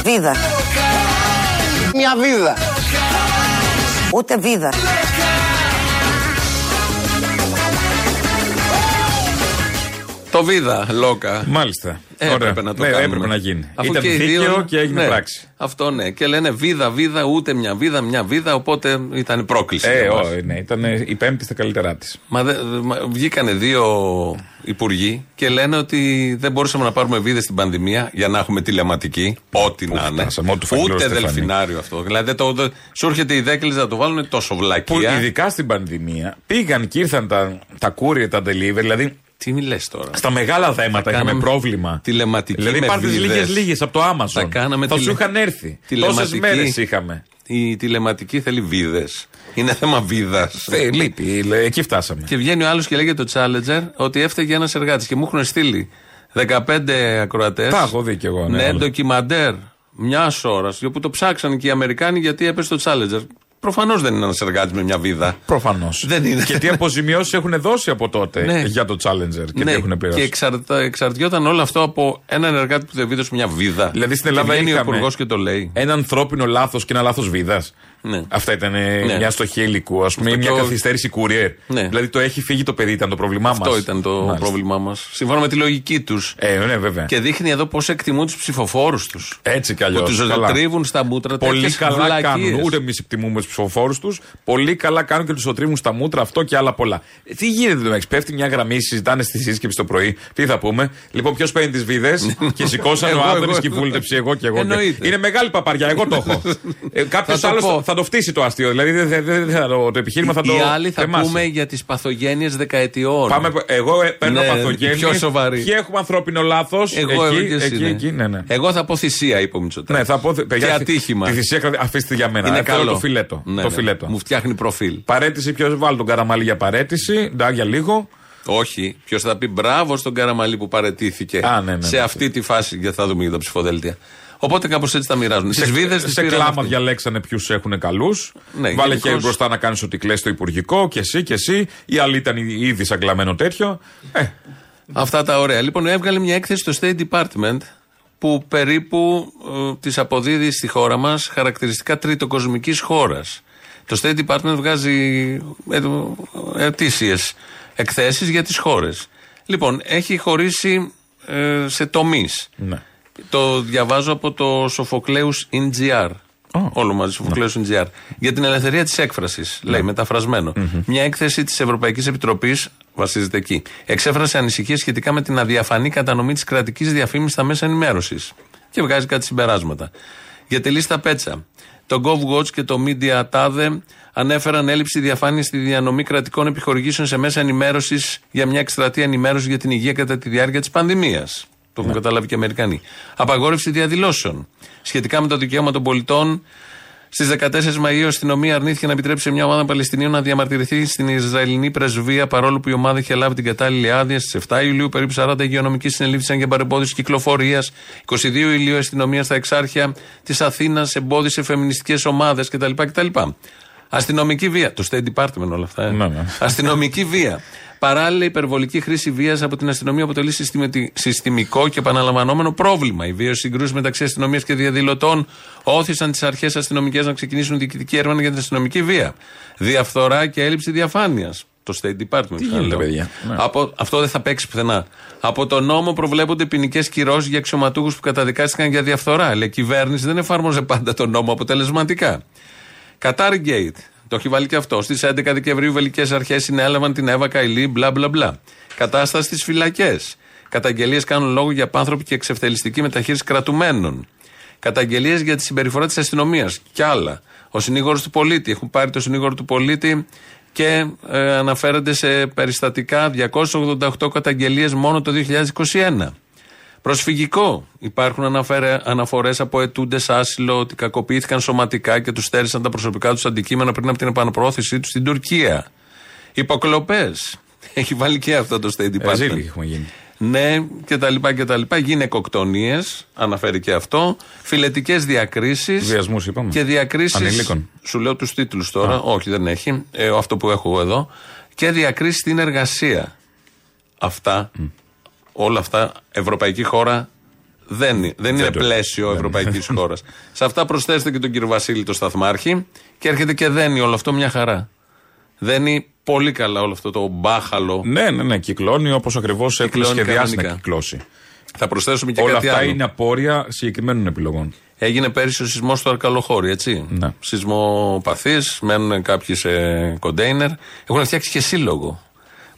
Vida. Minha vida. Outra vida. Το βίδα, Λόκα. Μάλιστα. Ε, Ωραία. έπρεπε να το Ναι, κάνουμε. έπρεπε να γίνει. Αφού Ήταν και οι δύο- δίκαιο και έγινε ναι, πράξη. Αυτό ναι. Και λένε βίδα, βίδα, ούτε μια βίδα, μια βίδα. Οπότε ήταν πρόκληση. Ε, για μας. όχι, ναι, ήταν η πέμπτη στα καλύτερά της. Μα, δε, μα βγήκανε δύο υπουργοί και λένε ότι δεν μπορούσαμε να πάρουμε βίδες στην πανδημία για να έχουμε τηλεματική. Ό,τι να είναι. φτάσαμε, ό,τι του Φαγγέλου Ούτε Στεφανή. δελφινάριο αυτό. Δηλαδή δεν το, δεν- σου έρχεται η δέκελη να το βάλουν τόσο Που βλακία. ειδικά στην πανδημία πήγαν και ήρθαν τα, τα courier, τα delivery, δηλαδή Τι μιλέ τώρα. στα μεγάλα θέματα είχαμε κάναμε πρόβλημα. Τηλεματική. Δηλαδή με πάρτε βίδες. λίγες λίγες από το Amazon. Τα κάναμε Θα σου τηλε- είχαν έρθει. Τόσες τηλεματική. μέρες είχαμε. Η τηλεματική θέλει βίδες. Είναι θέμα βίδας. Ε, λείπει, λέ, εκεί φτάσαμε. Και βγαίνει ο άλλος και λέγεται το Challenger ότι έφταιγε ένας εργάτης και μου έχουν στείλει 15 ακροατές. Τα έχω δει κι εγώ, ναι, Ναι, όλα. ντοκιμαντέρ μια ώρα. Που το ψάξαν και οι Αμερικάνοι γιατί έπεσε το Challenger. Προφανώς δεν είναι ένας εργάτης με μια βίδα. Προφανώς. Δεν είναι. Και τι αποζημιώσεις έχουν δώσει από τότε Ναι. για το Challenger και τι Ναι, έχουν και πληρώσει. εξαρτα, εξαρτιόταν όλο αυτό από έναν εργάτη που δεν βίδωσε μια βίδα. Δηλαδή στην Ελλάδα και βγαίνει ο είχαμε υπουργός και το λέει. ένα ανθρώπινο λάθος και ένα λάθος βίδας. Ναι. Αυτά ήταν ε, Ναι. μια στοχή υλικού, ας πούμε, Αυτό μια και ο- καθυστέρηση courier. Ναι. Δηλαδή το έχει φύγει το παιδί, ήταν το πρόβλημά μας. Αυτό ήταν το πρόβλημά μας. Σύμφωνα με τη λογική τους. Ε, ναι, βέβαια. Και δείχνει εδώ πώς εκτιμούν τους ψηφοφόρους τους. Έτσι κι αλλιώς. Που του τρίβουν στα μούτρα Πολύ τέτοιες καλά βλακίες. κάνουν. Ούτε εμείς εκτιμούμε τους ψηφοφόρους τους. Πολύ καλά κάνουν και τους το τρίβουν στα μούτρα αυτό και άλλα πολλά. Ε, τι γίνεται εδώ έξω. Πέφτει μια γραμμή, συζητάνε στη σύσκεψη το πρωί. Τι θα πούμε; Λοιπόν, ποιος παίρνει τις βίδες και σηκώσανε ο Εγώ, Άδωνη εγώ. και η βούλτεψη. Εγώ και εγώ. Εννοείται. Είναι μεγάλη παπαριά. Εγώ το έχω. ε, Κάποιος Θα το άλλος πω. Θα το φτύσει το αστείο. Δηλαδή δεν δεν- δεν θα το, το επιχείρημα θα το. Οι άλλοι θα θεμάσει. πούμε για τις παθογένειες δεκαετιών. Πάμε, εγώ ε, παίρνω Ναι, παθογένειες. πιο σοβαρή. Και έχουμε ανθρώπινο λάθος. Εγώ, εκεί, εγώ και εσύ, εκεί, ναι. εκεί, ναι, ναι. Εγώ θα πω θυσία, είπε ο Μητσοτάκης. Ναι, θα πω. παιδιά, και τη- ατύχημα. Τη θυσία κρατη- αφήστε για μένα. Είναι Ε, θέλω καλό. Το φιλέτο. Ναι, το ναι. φιλέτο. Μου φτιάχνει προφίλ. Παρέτηση, ποιος βάλει τον καραμάλι για παρέτηση. Ντά, για λίγο. Όχι. Ποιος θα πει μπράβο στον Καραμαλή που παρετήθηκε Α, ναι, ναι, σε ναι. αυτή τη φάση. Και θα δούμε για τα ψηφοδέλτια. Οπότε κάπως έτσι τα μοιράζουν. σε, Στι βίδε σε κλάμα διαλέξανε ποιους έχουν καλούς. Ναι, Βάλε γενικώς- χέρι μπροστά να κάνεις ό,τι κλαις στο υπουργικό και εσύ και εσύ. Οι άλλοι ήταν ήδη σαν κλαμμένο τέτοιο. Ε, Αυτά τα ωραία. Λοιπόν, έβγαλε μια έκθεση στο State Department που περίπου ε, τις αποδίδει στη χώρα μας χαρακτηριστικά τριτοκοσμικής χώρας. Το State Department βγάζει ε, ετήσιες εκθέσεις για τις χώρες. Λοιπόν, έχει χωρίσει ε, σε τομείς. ναι. Το διαβάζω από το Σοφοκλέους NGR. Όλο μαζί, Σοφοκλέους NGR. Για την ελευθερία της έκφρασης, λέει, μεταφρασμένο. Μια έκθεση της Ευρωπαϊκής Επιτροπής, βασίζεται εκεί, εξέφρασε ανησυχίες σχετικά με την αδιαφανή κατανομή της κρατικής διαφήμισης στα μέσα ενημέρωσης. Και βγάζει κάτι συμπεράσματα. Για τη λίστα Πέτσα. Το GovWatch και το Media Tade ανέφεραν έλλειψη διαφάνειας στη διανομή κρατικών επιχορηγήσεων σε μέσα ενημέρωσης για μια εκστρατεία ενημέρωσης για την υγεία κατά τη διάρκεια της πανδημίας. Το έχουν καταλάβει και οι Αμερικανοί. Απαγόρευση διαδηλώσεων. Σχετικά με το δικαίωμα των πολιτών, στις 14 Μαου η αστυνομία αρνήθηκε να επιτρέψει σε μια ομάδα Παλαιστινίων να διαμαρτυρηθεί στην Ισραηλινή πρεσβεία παρόλο που η ομάδα είχε λάβει την κατάλληλη άδεια. Στις 7 Ιουλίου περίπου 40 υγειονομικοί συνελήφθησαν για παρεμπόδιση κυκλοφορίας. 22 Ιουλίου η αστυνομία στα εξάρχεια της Αθήνας εμπόδισε φεμινιστικές ομάδες κτλ. κτλ. Αστυνομική βία. Το State Department όλα αυτά. ε. Ναι, ναι. Αστυνομική βία. Παράλληλα, η υπερβολική χρήση βίας από την αστυνομία αποτελεί συστηματι- συστημικό και επαναλαμβανόμενο πρόβλημα. Οι βίαιε συγκρούσει μεταξύ αστυνομίας και διαδηλωτών όθησαν τις αρχές αστυνομικές να ξεκινήσουν διοικητική έρευνα για την αστυνομική βία. Διαφθορά και έλλειψη διαφάνειας. Το State Department. Τι θα γίνεται, λέω. παιδιά; Ναι. Από, αυτό δεν θα παίξει πουθενά. Από τον νόμο προβλέπονται ποινικές κυρώσεις για αξιωματούχους που καταδικάστηκαν για διαφθορά. Αλλά η κυβέρνηση δεν εφάρμοζε πάντα τον νόμο αποτελεσματικά. Κατάρι Γκέιτ. Το έχει βάλει και αυτό. Στις 11 Δεκεμβρίου, βελικές αρχές συνέλαβαν την Εύα Καηλή, μπλα μπλα μπλα. Κατάσταση στις φυλακές. Καταγγελίες κάνουν λόγο για πάνθρωπη και εξευτελιστική μεταχείριση κρατουμένων. Καταγγελίες για τη συμπεριφορά της αστυνομίας και άλλα. Ο συνήγορος του πολίτη. Έχουν πάρει το συνήγορο του πολίτη και ε, αναφέρονται σε περιστατικά 288 καταγγελίες μόνο το 2021. Προσφυγικό. Υπάρχουν αναφορές από ετούντες άσυλο ότι κακοποιήθηκαν σωματικά και τους στέρισαν τα προσωπικά τους αντικείμενα πριν από την επαναπροώθησή τους στην Τουρκία. Υποκλοπές. Έχει βάλει και αυτό το State Department. Ρεζίλη έχουμε γίνει. Ναι, και τα λοιπά και τα λοιπά. Γυναικοκτονίε, αναφέρει και αυτό. Φιλετικές διακρίσεις. Βιασμούς είπαμε. Και διακρίσει. Ανηλίκων. Σου λέω τους τίτλους τώρα. Όχι, δεν έχει. Ε, αυτό που έχω εγώ εδώ. Και διακρίσεις στην εργασία. Αυτά. Όλα αυτά. Ευρωπαϊκή χώρα δεν, είναι- δεν είναι το- πλαίσιο δεν- ευρωπαϊκής χώρας. Σε αυτά προσθέστε και τον κύριο Βασίλη το Σταθμάρχη και έρχεται και δένει όλο αυτό μια χαρά. Δένει πολύ καλά όλο αυτό το μπάχαλο. Ναι, ναι, ναι, κυκλώνει όπως ακριβώς έχουν Κυκλώνει σχεδιάσει να κανονικά. κυκλώσει. Θα προσθέσουμε και Όλα κάτι αυτά άλλο. είναι απόρρια συγκεκριμένων επιλογών. Έγινε πέρυσι ο σεισμός στο Αρκαλοχώρι, έτσι. Ναι. Σεισμοπαθή, μένουν κάποιοι σε κοντέινερ. Έχουν φτιάξει και σύλλογο.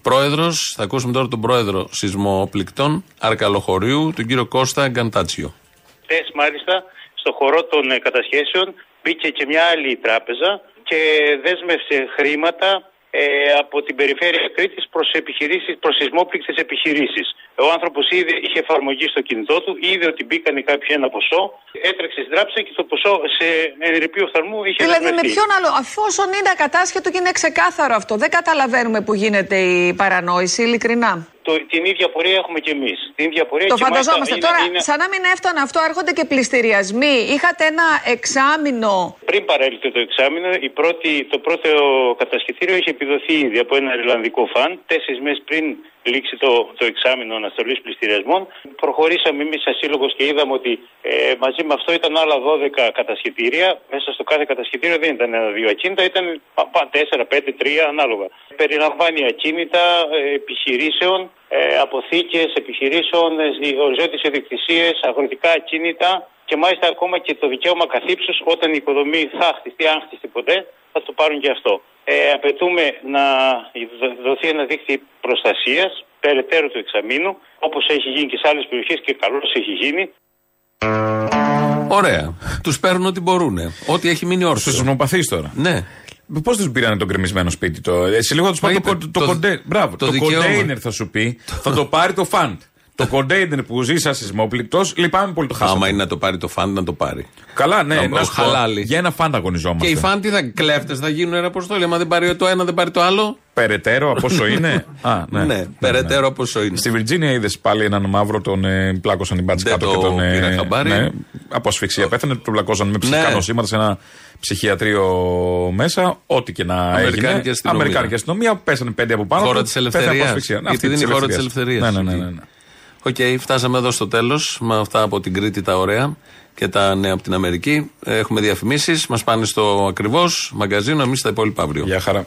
Πρόεδρος, θα ακούσουμε τώρα τον πρόεδρο σεισμοπληκτών Αρκαλοχωρίου, τον κύριο Κώστα Γκαντάτσιο. Χθες, μάλιστα, στο χορό των ε, κατασχέσεων μπήκε και μια άλλη τράπεζα και δέσμευσε χρήματα ε, από την περιφέρεια Κρήτης προς επιχειρήσεις, προς σεισμόπληκτες επιχειρήσεις. Ο άνθρωπος είδε, είχε εφαρμογή στο κινητό του, είδε ότι μπήκαν κάποιοι ένα ποσό, έτρεξε στην τράπεζα και το ποσό σε ενρυπείο οφθαλμού είχε Δηλαδή με δεσμευτεί. ποιον άλλο, αφόσον είναι ακατάσχετο και είναι ξεκάθαρο αυτό, δεν καταλαβαίνουμε που γίνεται η παρανόηση, ειλικρινά. Το, την ίδια πορεία έχουμε και εμείς. Την ίδια πορεία Το και μάλιστα φανταζόμαστε. είναι- Τώρα, είναι- σαν να μην έφτανε αυτό, έρχονται και πληστηριασμοί. Είχατε ένα εξάμεινο. Πριν παρέλθει το εξάμεινο, η πρώτη, το πρώτο κατασχετήριο είχε επιδοθεί ήδη από ένα Ιρλανδικό φαν. Τέσσερις μέρε πριν λήξει το, το εξάμεινο αναστολής πληστηριασμών, προχωρήσαμε εμείς σαν σύλλογος και είδαμε ότι ε, μαζί με αυτό ήταν άλλα 12 κατασχετήρια. Μέσα στο κάθε κατασχετήριο δεν ήταν ένα-δύο ακίνητα, ήταν 4, 5, 3 ανάλογα. Περιλαμβάνει ακίνητα ε, επιχειρήσεων, ε, αποθήκες επιχειρήσεων, ε, οριζόντιες ιδιοκτησίες, αγροτικά ακίνητα και μάλιστα ακόμα και το δικαίωμα καθύψους όταν η οικοδομή θα χτιστεί, αν χτιστεί ποτέ, θα το πάρουν και αυτό. Ε, απαιτούμε να δο- δοθεί ένα δίκτυο προστασίας περαιτέρω του εξαμήνου, όπως έχει γίνει και σε άλλες περιοχές και καλώς έχει γίνει. Ωραία. Τους παίρνουν ό,τι μπορούν. Ό,τι έχει μείνει όρθιο. Στους σεισμοπαθεί τώρα. Ναι. Πώς τους πήρανε το γκρεμισμένο σπίτι το. Εσύ λίγο θα τους Μα πάρει το, είπε, κον- το, το- κοντε- Μπράβο, το το, δικαίωμα. κοντέινερ θα σου πει. θα το πάρει το φαντ. Το κοντέινερ που ζει σαν σεισμόπληκτο, λυπάμαι πολύ το χάσαμε. Άμα είναι να το πάρει το φαν, να το πάρει. Καλά, ναι, Να- να ο σου πω, χαλάλι. Για ένα φαντ αγωνιζόμαστε. Και οι φαν τι θα κλέφτες, θα γίνουν ένα αποστόλιο. Άμα δεν πάρει το ένα, δεν πάρει το άλλο. Περαιτέρω από όσο είναι. Α, ναι. Ναι, περαιτέρω από όσο είναι. Στη Βιρτζίνια είδες πάλι έναν μαύρο, τον ε, πλάκωσαν οι μπάτσε Δεν κάτω το και τον. ε, πήρα χαμπάρι. ναι, από ασφυξία πέθανε, τον πλακώσαν με ψυχικά Ναι. νοσήματα σε ένα ψυχιατρείο μέσα. Ό,τι και να Αμερικάνικη έγινε. αστυνομία. Αμερικάνικη αστυνομία. Πέσανε πέντε από πάνω. Χώρα του, της πέθανε από ελευθερίας. ασφυξία. Γιατί Αυτή είναι της η χώρα της ελευθερίας. ελευθερίας. Ναι, ναι, ναι. Ναι. Οκ, φτάσαμε εδώ στο τέλος με αυτά από την Κρήτη τα ωραία και τα νέα από την Αμερική. Έχουμε διαφημίσεις, μας πάνε στο ακριβώς μαγκαζίνο, εμείς τα υπόλοιπα αύριο. Γεια χαρά.